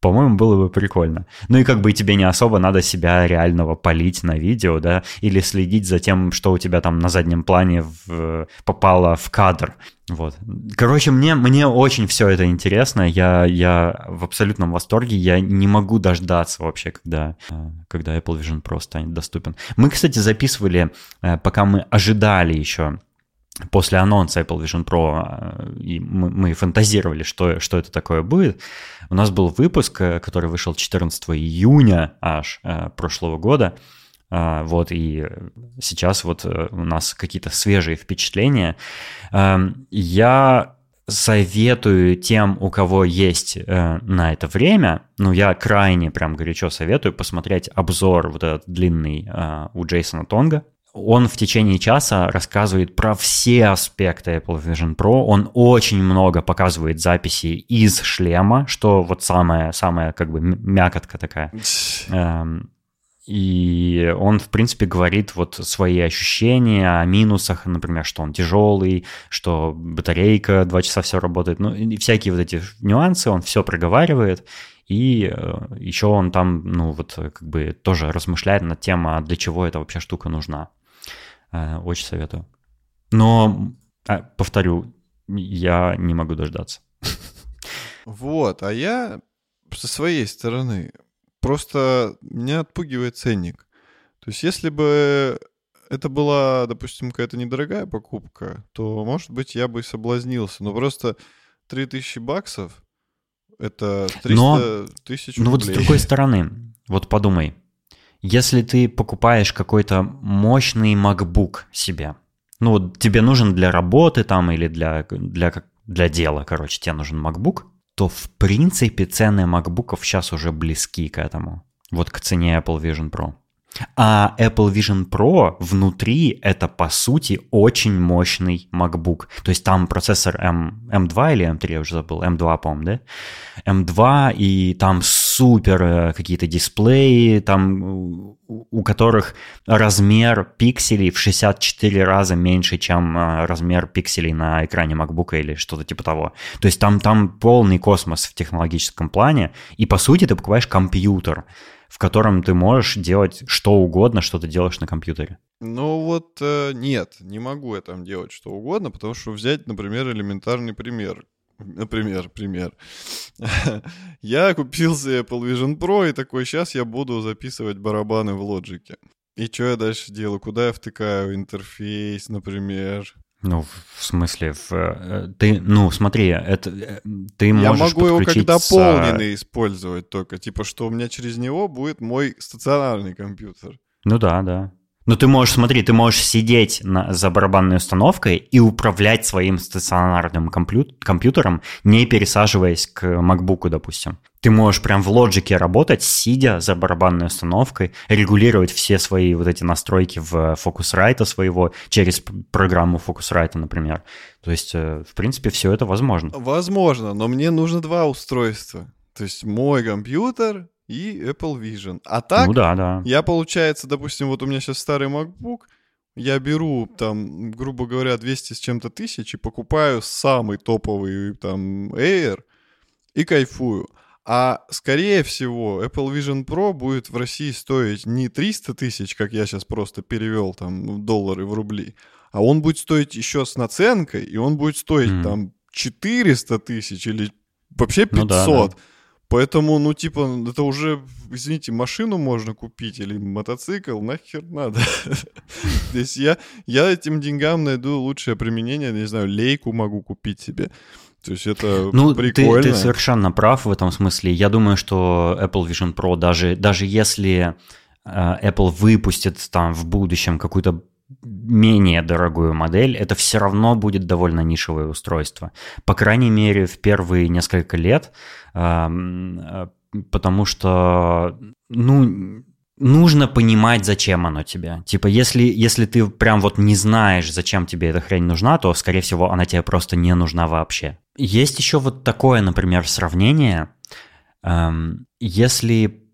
По-моему, было бы прикольно. Ну и как бы тебе не особо надо себя реального полить на видео, да, или следить за тем, что у тебя там на заднем плане в- попало в кадр. Вот. Короче, мне, мне очень все это интересно. Я, я в абсолютном восторге. Я не могу дождаться вообще, когда, когда Apple Vision Pro станет доступен. Мы, кстати, записывали, э, пока мы ожидали еще после анонса Apple Vision Pro, э, и мы, мы фантазировали, что, что это такое будет, у нас был выпуск, э, который вышел 14 июня аж э, прошлого года, вот, и сейчас вот у нас какие-то свежие впечатления. Эм, Я советую тем, у кого есть на это время, ну, я крайне прям горячо советую посмотреть обзор вот этот длинный у Джейсона Тонга. Он в течение часа рассказывает про все аспекты Apple Vision Pro. Он очень много показывает записей из шлема, что вот самая, самая как бы мякотка такая. Эм, И он, в принципе, говорит вот свои ощущения о минусах, например, что он тяжелый, что батарейка два часа все работает, ну и всякие вот эти нюансы, он все проговаривает. И э, еще он там, ну вот, как бы тоже размышляет над тем, а для чего эта вообще штука нужна. Э, Очень советую. Но, а, повторю, я не могу дождаться. Вот, а я со своей стороны просто меня отпугивает ценник. То есть если бы это была, допустим, какая-то недорогая покупка, то, может быть, я бы и соблазнился. Но просто 3000 баксов, это 300 Но, тысяч Ну вот с рублей. другой стороны, вот подумай, если ты покупаешь какой-то мощный MacBook себе, ну вот тебе нужен для работы там или для, для, для дела, короче, тебе нужен MacBook, то в принципе цены MacBook'ов сейчас уже близки к этому. Вот к цене Apple Vision Pro. А Apple Vision Pro внутри это по сути очень мощный MacBook. То есть там процессор M, M2 или M3, я уже забыл, M2, по-моему, да? M2, и там супер э, какие-то дисплеи, там у которых размер пикселей в 64 раза меньше, чем э, размер пикселей на экране MacBook или что-то типа того. То есть там, там полный космос в технологическом плане, и по сути ты покупаешь компьютер, в котором ты можешь делать что угодно, что ты делаешь на компьютере. Ну вот э, нет, не могу я там делать что угодно, потому что взять, например, элементарный пример. Например, пример. <laughs> Я купил себе Apple Vision Pro и такой, сейчас я буду записывать барабаны в лоджике. И что я дальше делаю? Куда я втыкаю интерфейс, например? Ну, в смысле, в, э, ты, ну, смотри, это э, ты Я можешь могу его как дополненный использовать только. Типа, что у меня через него будет мой стационарный компьютер. Ну да, да. Ну ты можешь, смотри, ты можешь сидеть на, за барабанной установкой и управлять своим стационарным компью- компьютером, не пересаживаясь к MacBook, допустим. Ты можешь прям в лоджике работать, сидя за барабанной установкой, регулировать все свои вот эти настройки в Focusrite своего через программу Focusrite, например. То есть, э, в принципе, все это возможно. Возможно, но мне нужно два устройства. То есть мой компьютер и Apple Vision. А так, Ну да, да. я, получается, допустим, вот у меня сейчас старый MacBook, я беру там, грубо говоря, 200 с чем-то тысяч и покупаю самый топовый там Air и кайфую. А скорее всего Apple Vision Pro будет в России стоить не 300 тысяч, как я сейчас просто перевел там доллары в рубли, а он будет стоить еще с наценкой, и он будет стоить Мгм. там 400 тысяч или вообще 500. Ну да, да. Поэтому, ну, типа, это уже, извините, машину можно купить или мотоцикл, нахер надо. <laughs> То есть я, я этим деньгам найду лучшее применение, не знаю, лейку могу купить себе. То есть это Ну, ты, прикольно. ты совершенно прав в этом смысле. Я думаю, что Apple Vision Pro, даже, даже если э, Apple выпустит там в будущем какую-то менее дорогую модель, это все равно будет довольно нишевое устройство. По крайней мере, в первые несколько лет, э, потому что, ну, нужно понимать, зачем оно тебе. Типа, если, если ты прям вот не знаешь, зачем тебе эта хрень нужна, то, скорее всего, она тебе просто не нужна вообще. Есть еще вот такое, например, сравнение. Эм, Если,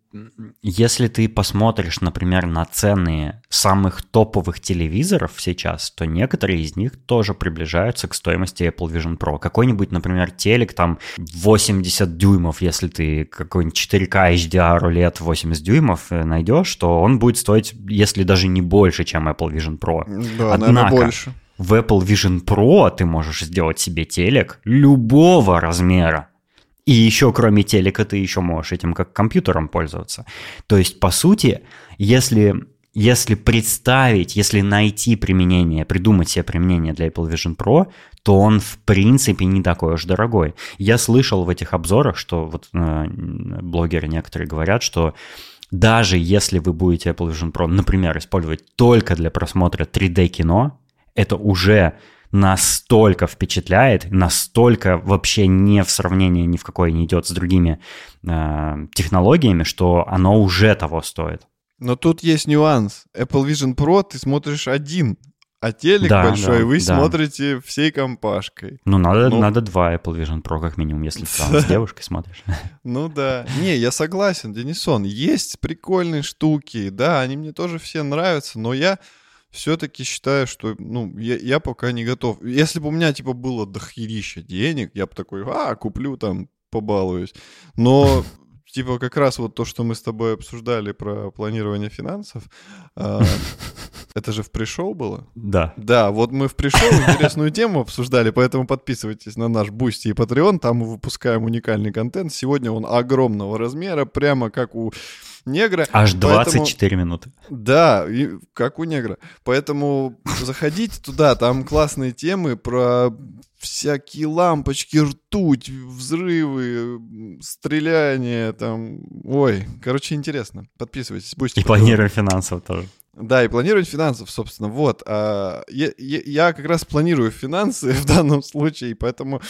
если ты посмотришь, например, на цены самых топовых телевизоров сейчас, то некоторые из них тоже приближаются к стоимости Apple Vision Pro. Какой-нибудь, например, телек там 80 дюймов, если ты какой-нибудь 4К HDR OLED 80 дюймов э, найдешь, то он будет стоить, если даже не больше, чем Apple Vision Pro. Да, наверное, Однако, больше. в Apple Vision Pro ты можешь сделать себе телек любого размера. И еще кроме телека ты еще можешь этим как компьютером пользоваться. То есть, по сути, если, если представить, если найти применение, придумать себе применение для Apple Vision Pro, то он в принципе не такой уж дорогой. Я слышал в этих обзорах, что вот э, блогеры некоторые говорят, что даже если вы будете Apple Vision Pro, например, использовать только для просмотра 3D кино, это уже настолько впечатляет, настолько вообще не в сравнении ни в какое не идет с другими э, технологиями, что оно уже того стоит. Но тут есть нюанс. Apple Vision Pro ты смотришь один, а телек Да, большой да, вы да. смотрите всей компашкой. Ну, надо, Ну. надо два Apple Vision Pro как минимум, если ты там с <laughs> девушкой смотришь. <laughs> Ну да. Не, я согласен, Денисон. Есть прикольные штуки, да, они мне тоже все нравятся, но я все-таки считаю, что, ну, я, я пока не готов. Если бы у меня, типа, было дохерища денег, я бы такой, а, куплю там, побалуюсь. Но, <laughs> типа, как раз вот то, что мы с тобой обсуждали про планирование финансов, а, <laughs> это же в pre-show было? Да. Да, вот мы в pre-show интересную <laughs> тему обсуждали, поэтому подписывайтесь на наш Бусти и Patreon, там мы выпускаем уникальный контент. Сегодня он огромного размера, прямо как у негра. Аж Поэтому- 24 минуты. Да, и как у негра. Поэтому заходите туда, там классные темы про всякие лампочки, ртуть, взрывы, стреляния, там... Ой, короче, интересно. Подписывайтесь, будете. И планируем финансово тоже. Да, и планировать финансов, собственно, вот. А, я, я, как раз планирую финансы <laughs> в данном случае, поэтому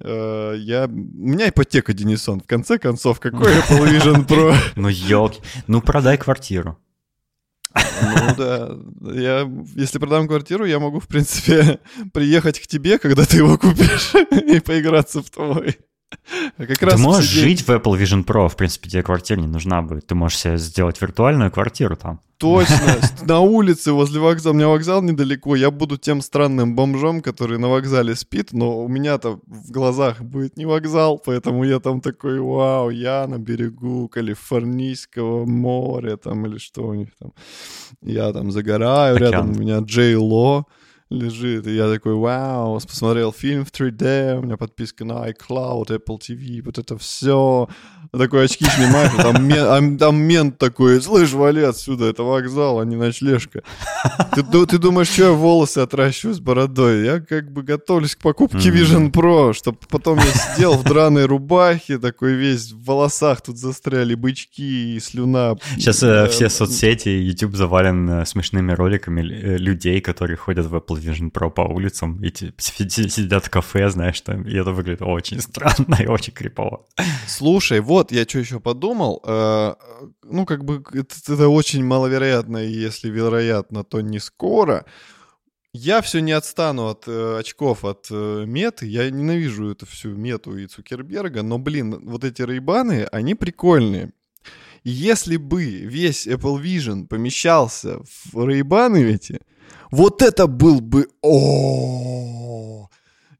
э, я... У меня ипотека, Денисон, в конце концов, какой Apple Vision Pro? Ну, елки. Ну, продай квартиру. Ну да, я, если продам квартиру, я могу, в принципе, <laughs> приехать к тебе, когда ты его купишь, <laughs> и поиграться в твой. А как раз ты можешь жить в Apple Vision Pro, в принципе, тебе квартира не нужна будет. Ты можешь себе сделать виртуальную квартиру там. Точно, <laughs> на улице возле вокзала, у меня вокзал недалеко, я буду тем странным бомжом, который на вокзале спит, но у меня-то в глазах будет не вокзал, поэтому я там такой, вау, я на берегу Калифорнийского моря там или что у них там. Я там загораю, Океан. рядом у меня Джей Ло лежит, и я такой, вау, посмотрел фильм в 3D, у меня подписка на iCloud, Apple TV, вот это все. Такой очки снимаешь, а там, мен, там мент такой, слышь, вали отсюда, это вокзал, а не ночлежка. Ты, ты думаешь, что я волосы отращиваю с бородой? Я как бы готовлюсь к покупке Vision Pro, чтобы потом я сидел в драной рубахе, такой весь в волосах тут застряли бычки и слюна. Сейчас э, все соцсети, YouTube завален э, смешными роликами э, людей, которые ходят в Apple Apple Vision по улицам и <laughs> сидят в кафе, знаешь, там, и это выглядит очень <laughs> странно и очень крипово. Слушай, вот я что еще подумал. Э, ну, как бы это, это очень маловероятно, и если вероятно, то не скоро. Я все не отстану от э, очков от э, меты. Я ненавижу эту всю мету и Цукерберга, но, блин, вот эти рейбаны, они прикольные. Если бы весь Apple Vision помещался в рейбаны эти, вот это был бы... О,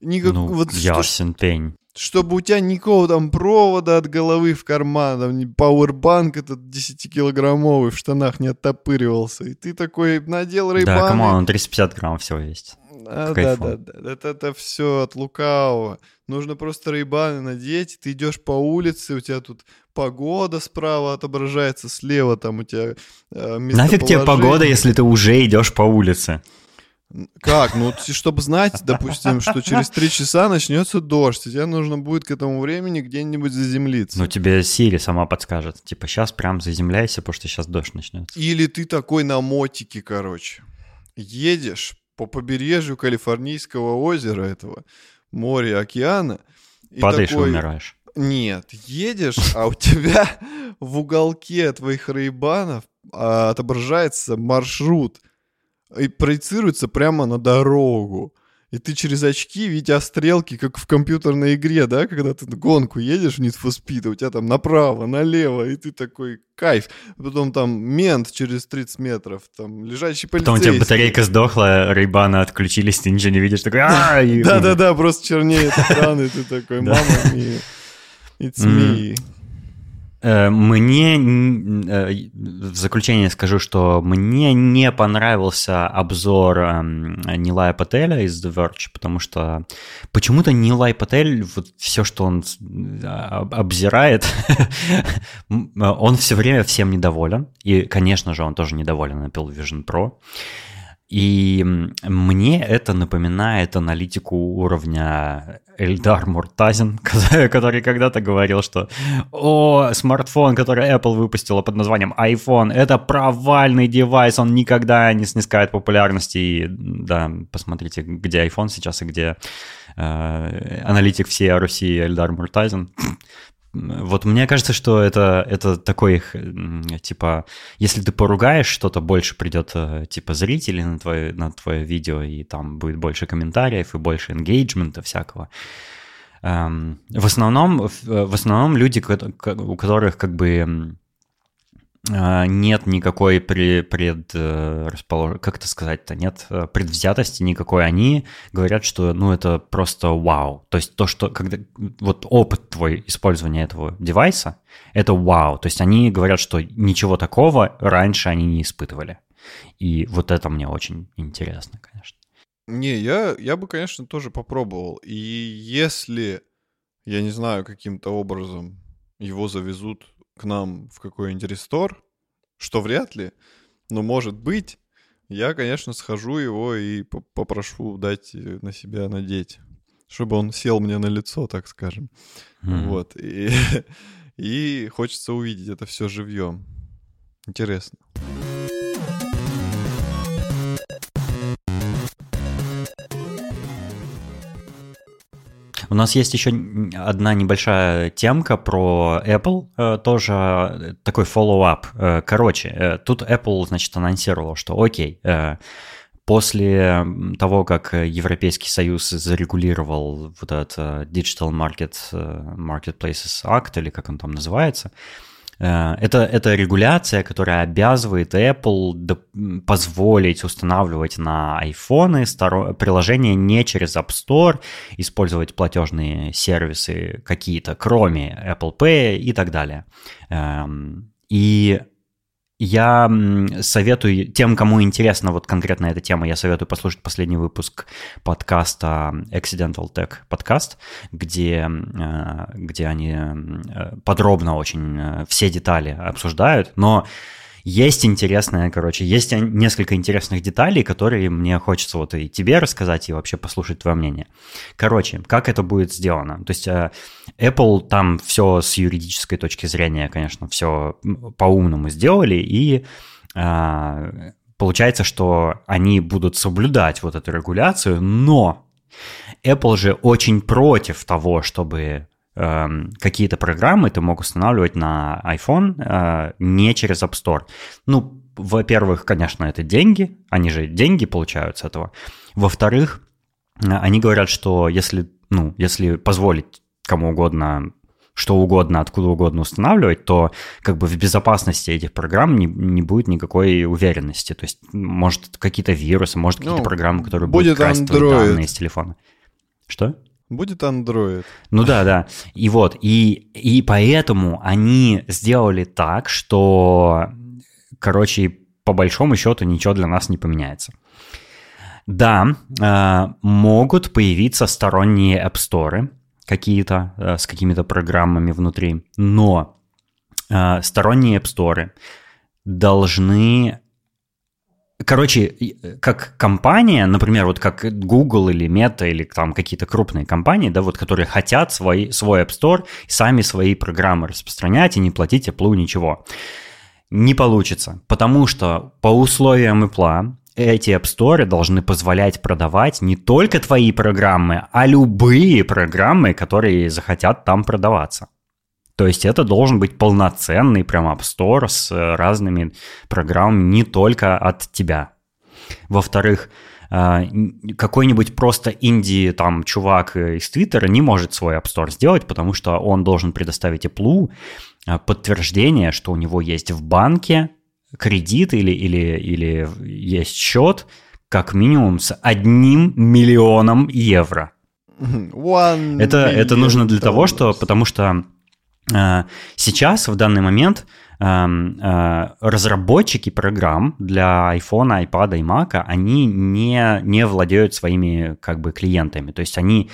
Никак... ну, вот ясен что... пень. Чтобы у тебя никакого там провода от головы в карман, там пауэрбанк этот 10-килограммовый в штанах не оттопыривался. И ты такой надел рейбаны. Да, come on, 350 грамм всего есть. А, да, да, да, Это, это все от лукавого. Нужно просто рейбаны надеть, ты идешь по улице, у тебя тут погода справа отображается, слева там у тебя э, Нафиг тебе погода, если ты уже идешь по улице? Как? Ну, чтобы знать, допустим, что через три часа начнется дождь, и тебе нужно будет к этому времени где-нибудь заземлиться. Ну, тебе Сири сама подскажет. Типа, сейчас прям заземляйся, потому что сейчас дождь начнется. Или ты такой на мотике, короче. Едешь по побережью Калифорнийского озера этого, моря, океана. Падаешь такой... и умираешь. Нет, едешь, а у тебя в уголке твоих рейбанов а, отображается маршрут и проецируется прямо на дорогу. И ты через очки, видя стрелки, как в компьютерной игре, да, когда ты гонку едешь в Need for Speed, у тебя там направо, налево, и ты такой, кайф. Потом там мент через 30 метров, там лежащий полицейский. Потом у тебя батарейка сдохла, рейбаны отключились, ты ничего не видишь, такой, <laughs> Да-да-да, просто чернеет экран, и ты такой, <laughs> мама мия, it's me. Э, мне, э, в заключение скажу, что мне не понравился обзор эм, Нилая Пателя из The Verge, потому что почему-то Нилай Патель, вот все, что он э, обзирает, <laughs> он все время всем недоволен. И, конечно же, он тоже недоволен Apple Vision Pro. И мне это напоминает аналитику уровня Эльдар Муртазин, <laughs> который когда-то говорил, что «О, смартфон, который Apple выпустила под названием iPhone, это провальный девайс, он никогда не снискает популярности». И да, посмотрите, где iPhone сейчас и где э, аналитик всей Руси Эльдар Муртазин. Вот мне кажется, что это, это такой, типа, если ты поругаешь что-то, больше придет, э, типа, зрителей на твое, на твое видео, и там будет больше комментариев и больше энгейджмента всякого. Эм, в основном, в основном люди, у которых как бы нет никакой при, пред, э, располож... как это сказать-то, нет э, предвзятости никакой. Они говорят, что, ну, это просто вау. То есть то, что, когда, вот опыт твой использования этого девайса, это вау. То есть они говорят, что ничего такого раньше они не испытывали. И вот это мне очень интересно, конечно. Не, я, я бы, конечно, тоже попробовал. И если, я не знаю, каким-то образом его завезут к нам в какой-нибудь рестор, что вряд ли, но может быть, я, конечно, схожу его и попрошу дать э, на себя надеть. чтобы он сел мне на лицо, так скажем. Mm-hmm. Вот. И, <laughs> и хочется увидеть это все живьем. Интересно. Нас есть еще одна небольшая темка про Apple, э, тоже э, такой follow-up. Э, короче, тут Apple, значит, анонсировал, что окей, после того, как Европейский Союз зарегулировал вот этот Digital Market, Marketplaces Act, или как он там называется, это, это регуляция, которая обязывает Apple позволить устанавливать на iPhone приложения не через App Store, использовать платежные сервисы какие-то, кроме Apple Pay и так далее. Эм, и я советую тем, кому интересна вот конкретно эта тема, я советую послушать последний выпуск подкаста Accidental Tech подкаст, где, э, где они э, подробно очень э, все детали обсуждают, но есть интересное, короче, есть несколько интересных деталей, которые мне хочется вот и тебе рассказать, и вообще послушать твое мнение. Короче, как это будет сделано? То есть э, Apple там все с юридической точки зрения, конечно, все по-умному сделали, и э, получается, что они будут соблюдать вот эту регуляцию, но Apple же очень против того, чтобы какие-то программы ты мог устанавливать на iPhone э, не через App Store. Ну, во-первых, конечно, это деньги, они же деньги получают с этого. Во-вторых, э, они говорят, что если, ну, если позволить кому угодно что угодно, откуда угодно устанавливать, то как бы в безопасности этих программ не, не будет никакой уверенности. То есть, может, какие-то вирусы, может, какие-то ну, программы, которые будут красть твои данные из телефона. Что? Будет Android. Ну да, да. И вот, и, и поэтому они сделали так, что, короче, по большому счету ничего для нас не поменяется. Да, э, могут появиться сторонние App Store какие-то э, с какими-то программами внутри, но э, сторонние App Store должны Короче, как компания, например, вот как Google или Meta или там какие-то крупные компании, да, вот которые хотят свой, свой App Store сами свои программы распространять и не платить Apple ничего. Не получится, потому что по условиям Apple эти App Store должны позволять продавать не только твои программы, а любые программы, которые захотят там продаваться. То есть это должен быть полноценный прям App Store с э, разными программами не только от тебя. Во-вторых, э, какой-нибудь просто инди там чувак из Твиттера не может свой App Store сделать, потому что он должен предоставить Apple э, подтверждение, что у него есть в банке кредит или, или, или есть счет как минимум с одним миллионом евро. Это, это нужно для того, что, потому что Э, сейчас, в данный момент, эм, э, разработчики программ для iPhone, iPad и Mac, они не, не владеют своими как бы клиентами. То есть они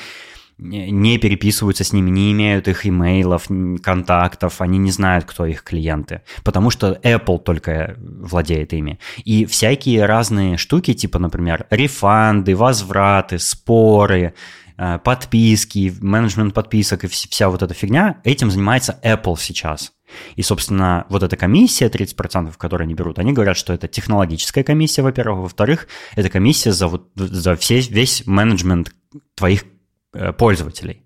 не переписываются с ними, не имеют их имейлов, контактов, они не знают, кто их клиенты, потому что Apple только владеет ими. И всякие разные штуки, типа, например, рефанды, возвраты, споры, Э, подписки, менеджмент подписок и вся вот эта фигня, этим занимается Apple сейчас. И, собственно, вот эта комиссия 30%, которую они берут, они говорят, что это технологическая комиссия, во-первых. Во-вторых, это комиссия за, вот, за все, весь менеджмент твоих э, пользователей.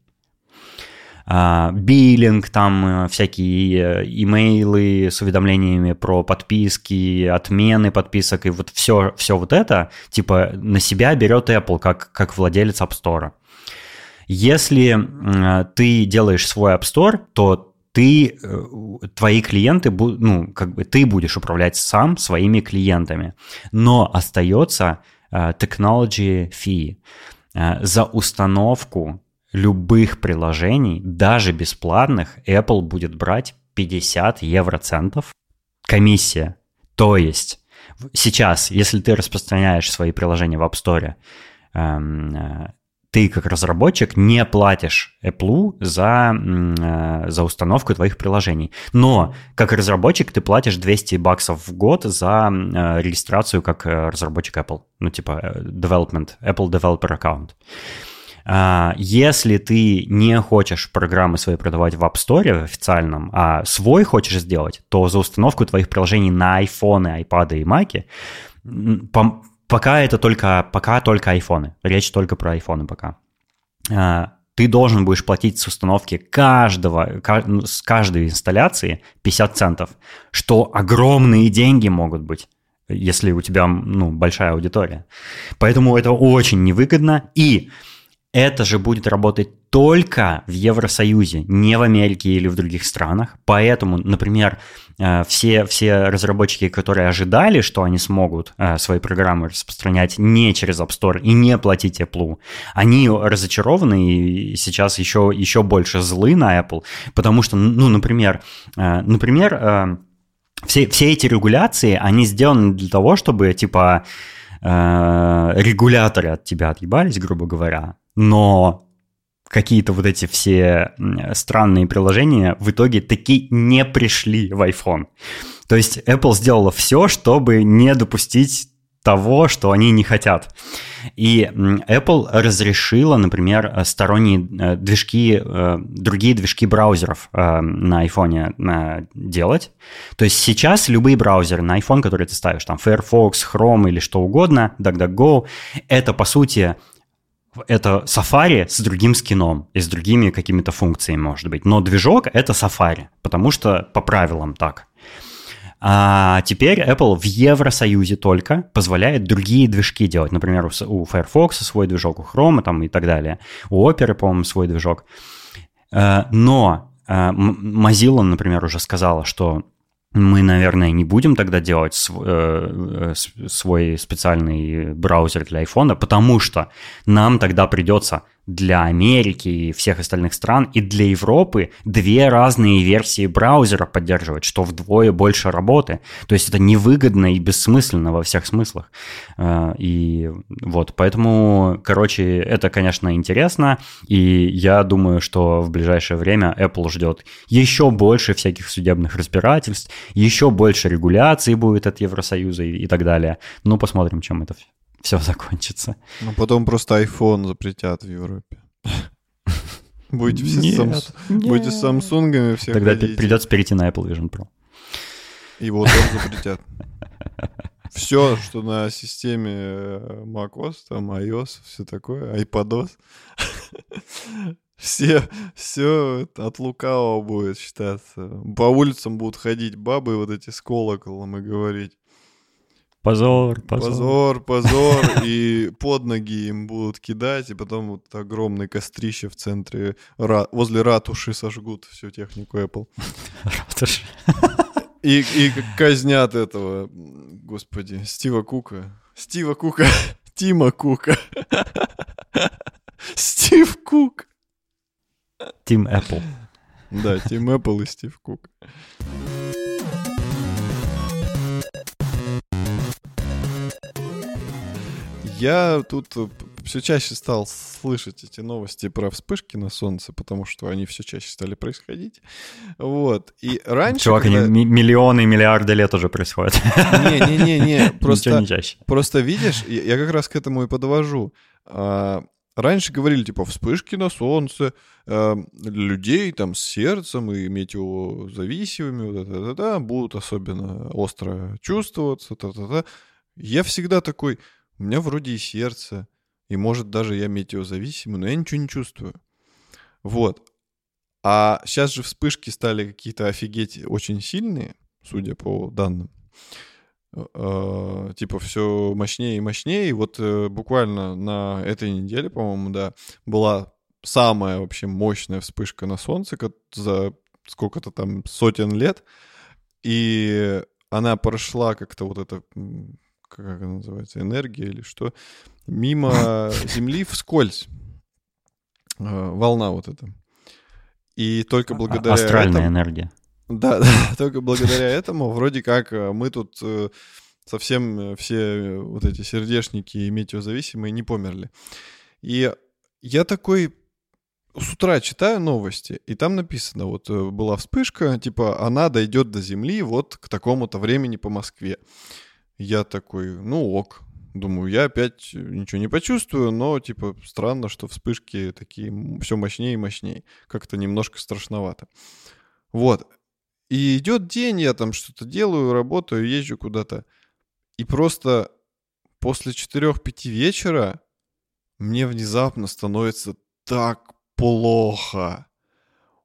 Uh, биллинг, там uh, всякие имейлы с уведомлениями про подписки, отмены подписок и вот все, все вот это, типа, на себя берет Apple как, как владелец App Store. Если ты делаешь свой App Store, то ты, э, твои клиенты, ну, как бы ты будешь управлять сам своими клиентами. Но остается э, technology fee э, за установку любых приложений, даже бесплатных, Apple будет брать 50 евроцентов комиссия. То есть сейчас, если ты распространяешь свои приложения в App Store, эм, ты как разработчик не платишь Apple за, э, за установку твоих приложений. Но как разработчик ты платишь 200 баксов в год за э, регистрацию как э, разработчик Apple. Ну, типа development, Apple Developer Account. А, если ты не хочешь программы свои продавать в App Store официальном, а свой хочешь сделать, то за установку твоих приложений на iPhone, iPad и Mac пока это только, пока только iPhone. Речь только про iPhone пока. А, ты должен будешь платить с установки каждого, ну, с каждой инсталляции 50 центов, что огромные деньги могут быть если у тебя ну, большая аудитория. Поэтому это очень невыгодно. И это же будет работать только в Евросоюзе, не в Америке или в других странах. Поэтому, например, э, все, все разработчики, которые ожидали, что они смогут э, свои программы распространять не через App Store и не платить Apple, они разочарованы и сейчас еще, еще больше злы на Apple, потому что, ну, например, э, например, все, все эти регуляции, они сделаны для того, чтобы, типа, регуляторы от тебя отъебались, грубо говоря, но какие-то вот эти все странные приложения в итоге таки не пришли в iPhone. То есть Apple сделала все, чтобы не допустить того, что они не хотят. И Apple разрешила, например, сторонние э, движки, э, другие движки браузеров э, на iPhone делать. То есть сейчас любые браузеры на iPhone, которые ты ставишь, там Firefox, Chrome или что угодно, DuckDuckGo, это, по сути, это Safari с другим скином и с другими какими-то функциями, может быть. Но движок — это Safari, потому что по правилам так. А теперь Apple в Евросоюзе только позволяет другие движки делать. Например, у Firefox свой движок, у Chrome там, и так далее. У Opera, по-моему, свой движок. Э, но э, Mozilla, например, уже сказала, что мы, наверное, не будем тогда делать свой, э, свой специальный браузер для iPhone, потому что нам тогда придется для Америки и всех остальных стран и для Европы две разные версии браузера поддерживать, что вдвое больше работы. То есть это невыгодно и бессмысленно во всех смыслах. Э, и вот, поэтому, короче, это, конечно, интересно, и я думаю, что в ближайшее время Apple ждет еще больше всяких судебных разбирательств, еще больше регуляций будет от Евросоюза и, и так далее. Ну, посмотрим, чем это все все закончится. Ну, потом просто iPhone запретят в Европе. Будете все нет, Будете с Самсунгами все Тогда придется перейти на Apple Vision Pro. Его тоже запретят. Все, что на системе э, macOS, там iOS, все такое, iPadOS, все, все от лукавого будет считаться. По улицам будут ходить бабы вот эти с колоколом и говорить, Позор, позор. Позор, позор. И под ноги им будут кидать, и потом вот огромное кострище в центре, возле ратуши сожгут всю технику Apple. Ратуши. И, и казнят этого, господи, Стива Кука. Стива Кука. Тима Кука. Стив Кук. Тим Apple. Да, Тим Apple и Стив Кук. Я тут э, все чаще стал слышать эти новости про вспышки на солнце, потому что они все чаще стали происходить. Вот. И раньше... Чувак, когда... они миллионы и миллиарды лет уже происходят. Не-не-не-не, <laughs> просто, не чаще. просто видишь, я как раз к этому и подвожу. А, раньше говорили, типа, вспышки на солнце, э, людей там с сердцем и метеозависимыми, вот это, это, будут особенно остро чувствоваться, та-та-та. Я всегда такой, у меня вроде и сердце, и может даже я метеозависимый, но я ничего не чувствую. Вот. А сейчас же вспышки стали какие-то офигеть очень сильные, судя по данным. Э, типа все мощнее и мощнее. И вот э, буквально на этой неделе, по-моему, да, была самая вообще мощная вспышка на Солнце за сколько-то там сотен лет. И она прошла как-то вот это как она называется, энергия или что, мимо <laughs> Земли вскользь. А, волна вот эта. И только а, благодаря Астральная этому... энергия. Да, <laughs> да, только благодаря этому вроде как э, мы тут э, совсем э, все вот эти сердечники и метеозависимые не померли. И я такой с утра читаю новости, и там написано, вот была вспышка, типа, она дойдет до Земли вот к такому-то времени по Москве. Я такой, ну ок, Думаю, я опять ничего не почувствую, но, типа, странно, что вспышки такие все мощнее и мощнее. Как-то немножко страшновато. Вот. И идет день, я там что-то делаю, работаю, езжу куда-то. И просто после 4-5 вечера мне внезапно становится так плохо.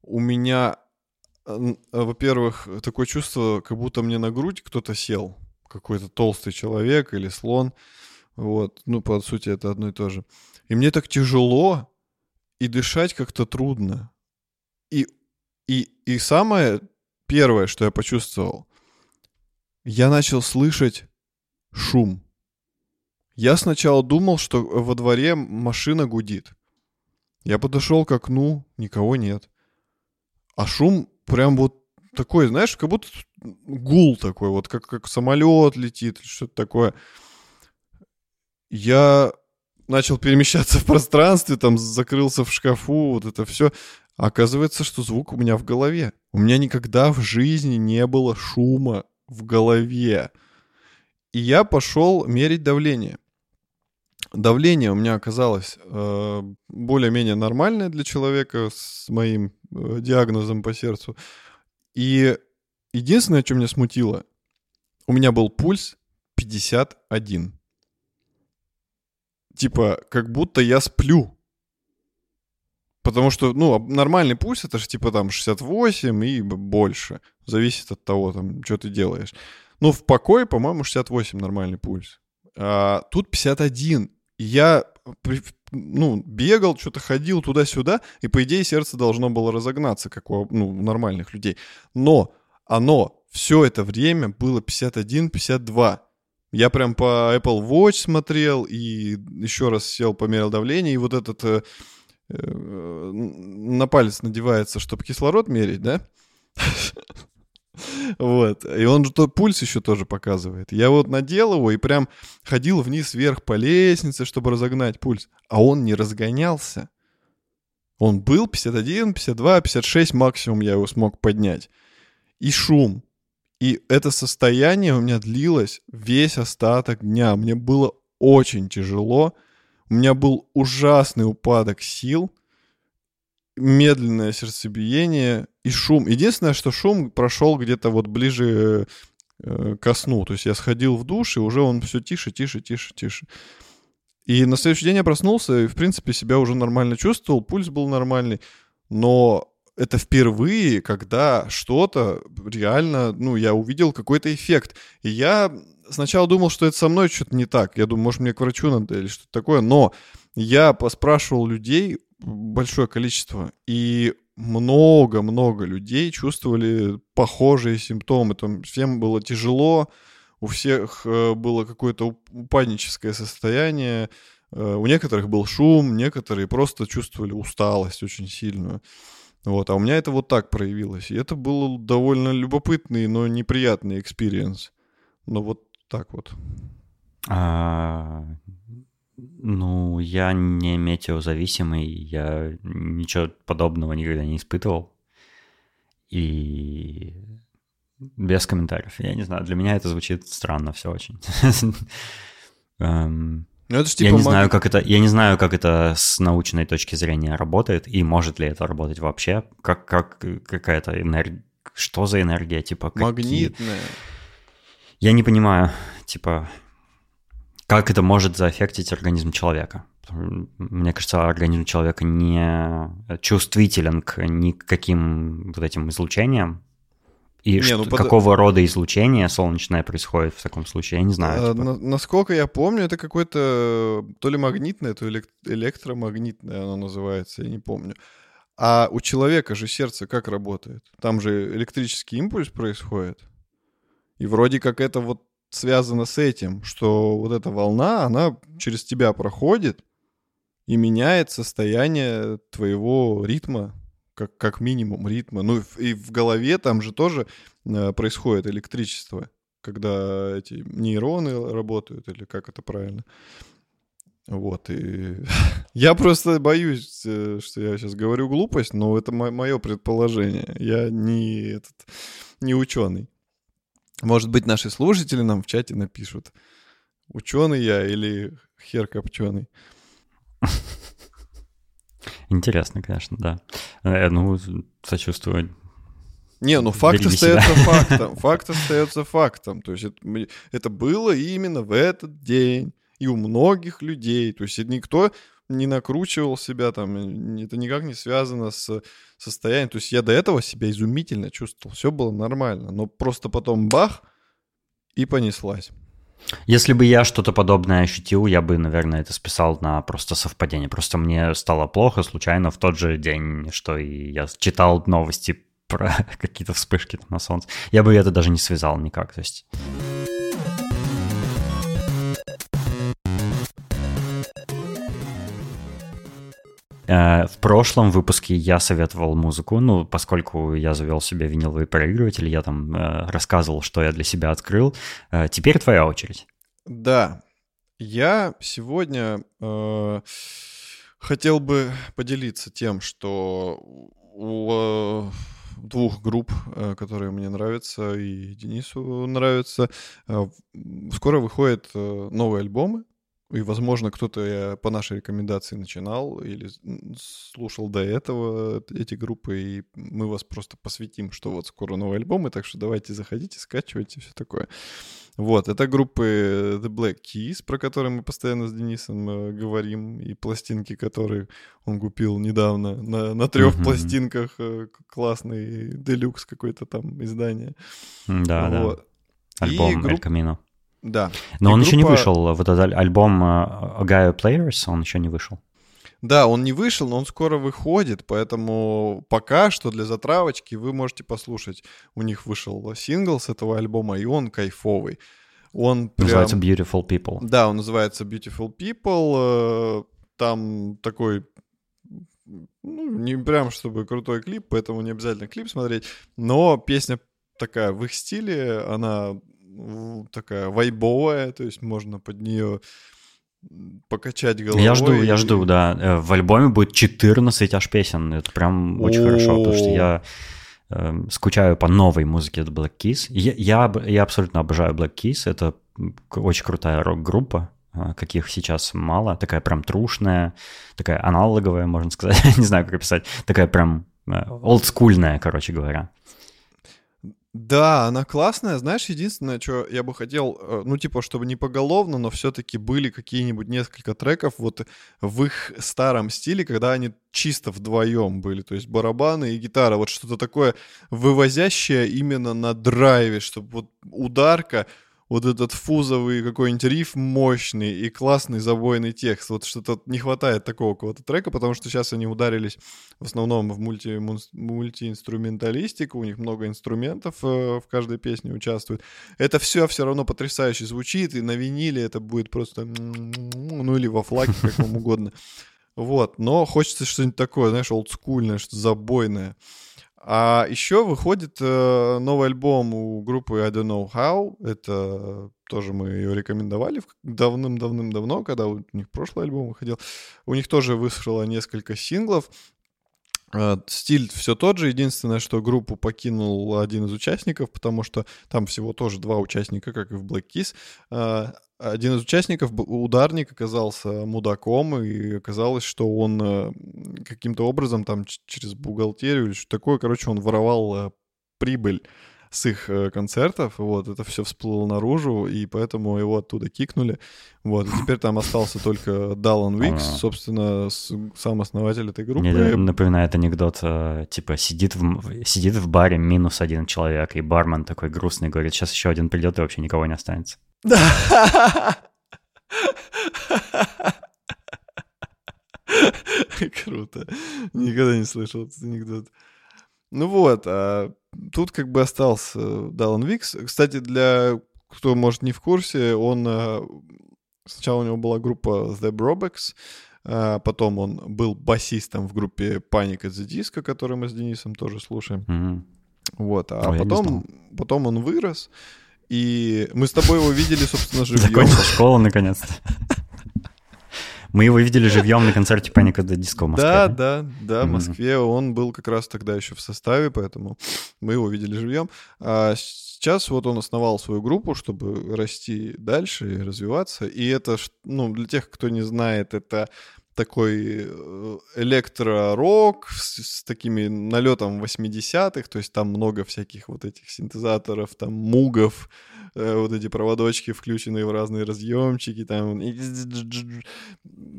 У меня, во-первых, такое чувство, как будто мне на грудь кто-то сел. Какой-то толстый человек или слон. Вот, ну, по сути, это одно и то же. И мне так тяжело, и дышать как-то трудно. И, и, и самое первое, что я почувствовал, я начал слышать шум. Я сначала думал, что во дворе машина гудит. Я подошел к окну, никого нет. А шум прям вот такой, знаешь, как будто гул такой, вот как, как самолет летит, что-то такое. Я начал перемещаться в пространстве, там закрылся в шкафу, вот это все. Оказывается, что звук у меня в голове. У меня никогда в жизни не было шума в голове. И я пошел мерить давление. Давление у меня оказалось э, более-менее нормальное для человека с моим э, диагнозом по сердцу. И единственное, что меня смутило, у меня был пульс 51. Типа, как будто я сплю. Потому что, ну, нормальный пульс это же типа там 68 и больше. Зависит от того, там, что ты делаешь. Ну, в покое, по-моему, 68 нормальный пульс. А тут 51 я ну, бегал, что-то ходил туда-сюда, и, по идее, сердце должно было разогнаться, как у ну, нормальных людей. Но оно все это время было 51-52. Я прям по Apple Watch смотрел и еще раз сел, померил давление, и вот этот э, э, на палец надевается, чтобы кислород мерить, да? <laughs> Вот. И он же то пульс еще тоже показывает. Я вот надел его и прям ходил вниз-вверх по лестнице, чтобы разогнать пульс. А он не разгонялся. Он был 51, 52, 56 максимум я его смог поднять. И шум. И это состояние у меня длилось весь остаток дня. Мне было очень тяжело. У меня был ужасный упадок сил медленное сердцебиение и шум. Единственное, что шум прошел где-то вот ближе э, ко сну. То есть я сходил в душ, и уже он все тише, тише, тише, тише. И на следующий день я проснулся, и, в принципе, себя уже нормально чувствовал, пульс был нормальный, но это впервые, когда что-то реально, ну, я увидел какой-то эффект. И я сначала думал, что это со мной что-то не так. Я думаю, может, мне к врачу надо или что-то такое. Но я поспрашивал людей, большое количество. И много-много людей чувствовали похожие симптомы. Там всем было тяжело, у всех э, было какое-то упадническое состояние, э, у некоторых был шум, некоторые просто чувствовали усталость очень сильную. Вот, а у меня это вот так проявилось. И это был довольно любопытный, но неприятный experience. Но вот так вот. А, ну, я не метеозависимый, я ничего подобного никогда не испытывал. И без комментариев. Я не знаю, для меня это звучит странно все очень. <laughs> Эм, ну, это типа я не знаю, как это, я не знаю, как это с научной точки зрения работает и может ли это работать вообще, как как какая-то энергия, что за энергия, типа магнитная. Я не понимаю, типа как это может заэффектить организм человека? Мне кажется, организм человека не чувствителен к никаким вот этим излучениям. И не, что, ну, под... какого рода излучение солнечное происходит в таком случае, я не знаю. А, типа. на, насколько я помню, это какое-то то ли магнитное, то ли электромагнитное оно называется, я не помню. А у человека же сердце как работает? Там же электрический импульс происходит. И вроде как это вот связано с этим, что вот эта волна, она через тебя проходит и меняет состояние твоего ритма, как, как минимум ритма. Ну и в голове там же тоже э, происходит электричество, когда эти нейроны работают, или как это правильно. Вот, и <laughs> я просто боюсь, э, что я сейчас говорю глупость, но это мое предположение. Я не, этот, не ученый. Может быть, наши слушатели нам в чате напишут. ученый я или хер копченый. Интересно, конечно, да. Э, ну, сочувствую. Не, ну факт остается <laughs> фактом. Факт остается фактом. То есть это, это было именно в этот день. И у многих людей. То есть никто не накручивал себя там, это никак не связано с состоянием. То есть я до этого себя изумительно чувствовал, все было нормально, но просто потом бах, и понеслась. Если бы я что-то подобное ощутил, я бы, наверное, это списал на просто совпадение. Просто мне стало плохо случайно в тот же день, что и я читал новости про <laughs> какие-то вспышки на солнце. Я бы это даже не связал никак. То есть... в прошлом выпуске я советовал музыку, ну, поскольку я завел себе виниловый проигрыватель, я там э, рассказывал, что я для себя открыл. Э, теперь твоя очередь. Да, я сегодня э, хотел бы поделиться тем, что у э, двух групп, э, которые мне нравятся и Денису нравятся, э, скоро выходят э, новые альбомы. И, возможно, кто-то по нашей рекомендации начинал или слушал до этого эти группы, и мы вас просто посвятим, что вот скоро новый альбом, и так что давайте заходите, скачивайте, все такое. Вот, это группы The Black Keys, про которые мы постоянно с Денисом э, говорим, и пластинки, которые он купил недавно на, на трех mm-hmm. пластинках, э, классный делюкс какой-то там издание. Да, вот. да. Альбом и групп... El Camino. Да. Но и он группа... еще не вышел. Вот этот альбом Gaia Players, он еще не вышел. Да, он не вышел, но он скоро выходит, поэтому пока что для затравочки вы можете послушать. У них вышел сингл с этого альбома, и он кайфовый. Он прям... Называется Beautiful People. Да, он называется Beautiful People. Э, там такой ну, не прям чтобы крутой клип, поэтому не обязательно клип смотреть, но песня такая в их стиле, она такая вайбовая, то есть можно под нее покачать головой. Я жду, и... я жду, да. Э, в альбоме будет 14 аж песен. Это прям очень хорошо, потому что я э, скучаю по новой музыке от Black Keys. Я, я, я абсолютно обожаю Black Keys. Это очень крутая рок-группа, э, каких сейчас мало. Такая прям трушная, такая аналоговая, можно сказать. <laughs> Не знаю, как описать. Такая прям э, олдскульная, короче говоря. Да, она классная. Знаешь, единственное, что я бы хотел, э, ну, типа, чтобы не поголовно, но все-таки были какие-нибудь несколько треков вот в их старом стиле, когда они чисто вдвоем были, то есть барабаны и гитара, вот что-то такое вывозящее именно на драйве, чтобы вот ударка вот этот фузовый какой-нибудь риф мощный и классный забойный текст. Вот что-то не хватает такого какого-то трека, потому что сейчас они ударились в основном в мульти, мультиинструменталистику, у них много инструментов э, в каждой песне участвует. Это все все равно потрясающе звучит, и на виниле это будет просто, ну или во флаге, как вам угодно. Вот, но хочется что-нибудь такое, знаешь, олдскульное, что-то забойное. А еще выходит э, новый альбом у группы I Don't Know How. Это тоже мы ее рекомендовали давным-давным-давно, когда у них прошлый альбом выходил. У них тоже вышло несколько синглов. Э, стиль все тот же, единственное, что группу покинул один из участников, потому что там всего тоже два участника, как и в Black Kiss. Один из участников, ударник, оказался мудаком, и оказалось, что он э, каким-то образом там через бухгалтерию или что такое, короче, он воровал э, прибыль с их э, концертов, вот, это все всплыло наружу, и поэтому его оттуда кикнули, вот, и теперь там остался только Даллан Викс, собственно, сам основатель этой группы. Мне напоминает анекдот, типа, сидит в, сидит в баре минус один человек, и бармен такой грустный говорит, сейчас еще один придет, и вообще никого не останется. Да. <laughs> Круто. Никогда не слышал этот анекдот. Ну вот, а тут как бы остался Даллан Викс. Кстати, для кто, может, не в курсе, он... А, сначала у него была группа The Brobex, а потом он был басистом в группе Panic at the Disco, которую мы с Денисом тоже слушаем. Mm-hmm. Вот, а Ой, потом, потом он вырос, и мы с тобой его видели, собственно, живьем. Закончил школу, наконец-то. Мы его видели живьем на концерте Паника до Диско в Москве. Да, да, да, в Москве. Он был как раз тогда еще в составе, поэтому мы его видели живьем. А сейчас вот он основал свою группу, чтобы расти дальше и развиваться. И это, ну, для тех, кто не знает, это такой э, электро-рок с, с такими налетом 80-х, то есть там много всяких вот этих синтезаторов, там мугов, э, вот эти проводочки, включенные в разные разъемчики, там...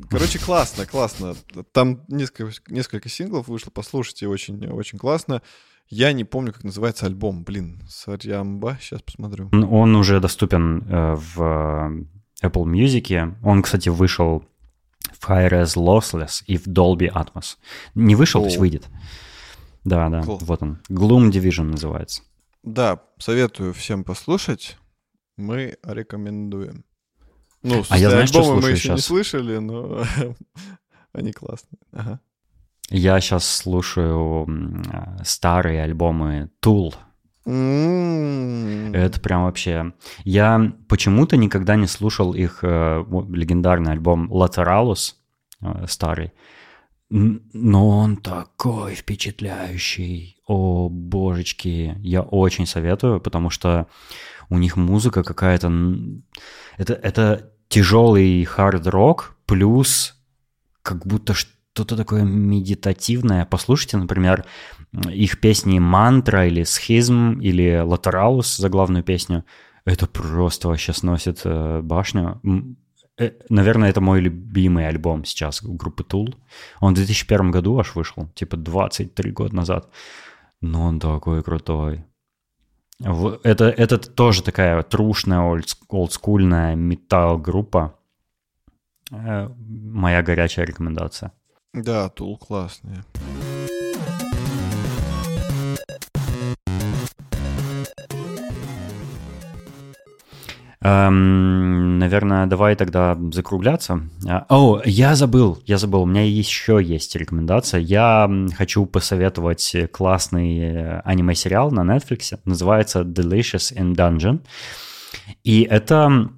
Короче, классно, классно. Там несколько, несколько синглов вышло, послушайте, очень, очень классно. Я не помню, как называется альбом, блин, Сарьямба, сейчас посмотрю. Он уже доступен э, в Apple Music. Он, кстати, вышел в Hi-Res Lossless и в Dolby Atmos. Не вышел, О. то есть выйдет. Да, да, cool. вот он. Gloom Division называется. Да, советую всем послушать. Мы рекомендуем. Ну, а я знаю, что слушаю мы еще сейчас. не слышали, но <laughs> они классные. Ага. Я сейчас слушаю старые альбомы Tool. Это прям вообще... Я почему-то никогда не слушал их э, легендарный альбом Lateralus, э, старый. Но он такой впечатляющий. О, божечки. Я очень советую, потому что у них музыка какая-то... Это, это тяжелый хард-рок плюс как будто что-то такое медитативное. Послушайте, например, их песни «Мантра» или «Схизм» или «Латералус» за главную песню. Это просто вообще сносит э, башню. Э, наверное, это мой любимый альбом сейчас группы Tool. Он в 2001 году аж вышел, типа 23 года назад. Но он такой крутой. Это, это тоже такая трушная, олдскульная металл-группа. Э, моя горячая рекомендация. Да, Тул классные. Эм, наверное, давай тогда закругляться. А, о, я забыл, я забыл, у меня еще есть рекомендация. Я хочу посоветовать классный э, аниме-сериал на Netflix, называется Delicious in Dungeon. И это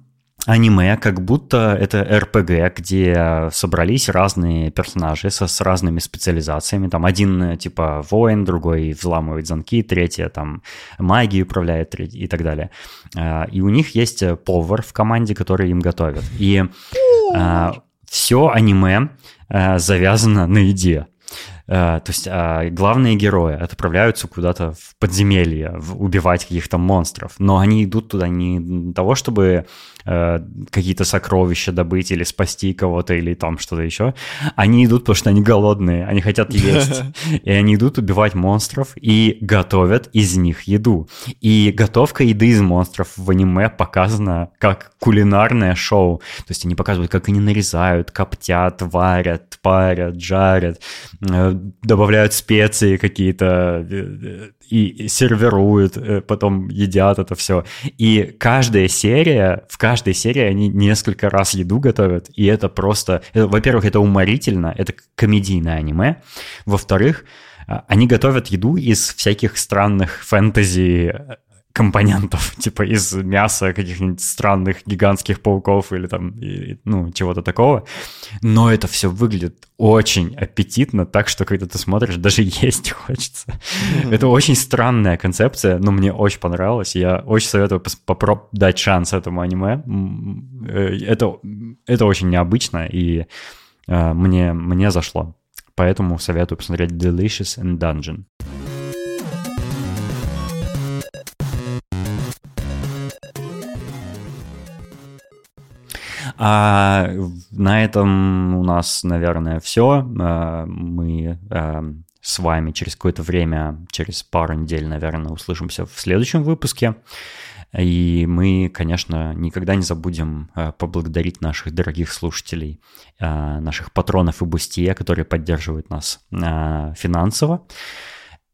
аниме, как будто это РПГ, где собрались разные персонажи со, с разными специализациями. Там один типа воин, другой взламывает замки, третий там магией управляет и так далее. А, и у них есть повар в команде, который им готовит. И а, все аниме а, завязано на еде. То есть главные герои отправляются куда-то в подземелье, убивать каких-то монстров, но они идут туда не для того, чтобы э, какие-то сокровища добыть или спасти кого-то или там что-то еще. Они идут, потому что они голодные, они хотят <laughs> есть. И они идут убивать монстров и готовят из них еду. И готовка еды из монстров в аниме показана как кулинарное шоу. То есть они показывают, как они нарезают, коптят, варят, парят, жарят, э, добавляют специи какие-то э, и сервируют, э, потом едят это все. И каждая серия, в каждой серии они несколько раз еду готовят, и это просто... Это, во-первых, это уморительно, это комедийное аниме. Во-вторых, а, они готовят еду из всяких странных фэнтези компонентов, <laughs> типа из мяса каких-нибудь странных гигантских пауков или там, и, ну, чего-то такого. Но это все выглядит очень аппетитно, так что когда ты смотришь, <laughs> даже есть хочется. Mm-hmm. Это очень странная концепция, но мне очень понравилось. Я очень советую попробовать дать шанс этому аниме. Э, это, это очень необычно, и э, мне, мне зашло. Поэтому советую посмотреть Delicious and Dungeon. А на этом у нас, наверное, все. А, мы а, с вами через какое-то время, через пару недель, наверное, услышимся в следующем выпуске. И мы, конечно, никогда не забудем а, поблагодарить наших дорогих слушателей, наших патронов и бустия, которые поддерживают нас финансово.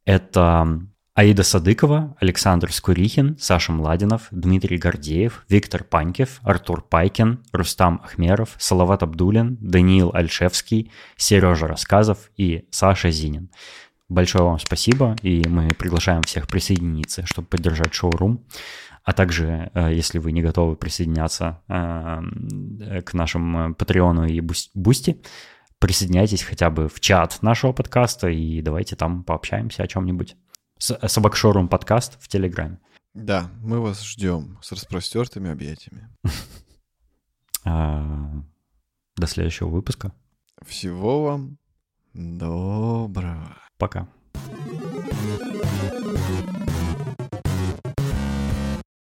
Это Аида Садыкова, Александр Скурихин, Саша Младинов, Дмитрий Гордеев, Виктор Панькев, Артур Пайкин, Рустам Ахмеров, Салават Абдулин, Даниил Альшевский, Сережа Рассказов и Саша Зинин. Большое вам спасибо, и мы приглашаем всех присоединиться, чтобы поддержать шоурум. А также, э, если вы не готовы присоединяться э, к нашему Патреону и Бусти, присоединяйтесь хотя бы в чат нашего подкаста и давайте там пообщаемся о чем-нибудь. Собака шоурум подкаст в Телеграме. Да, мы вас ждем с распростертыми объятиями. <laughs> А, до следующего выпуска. Всего вам доброго. Пока. thank you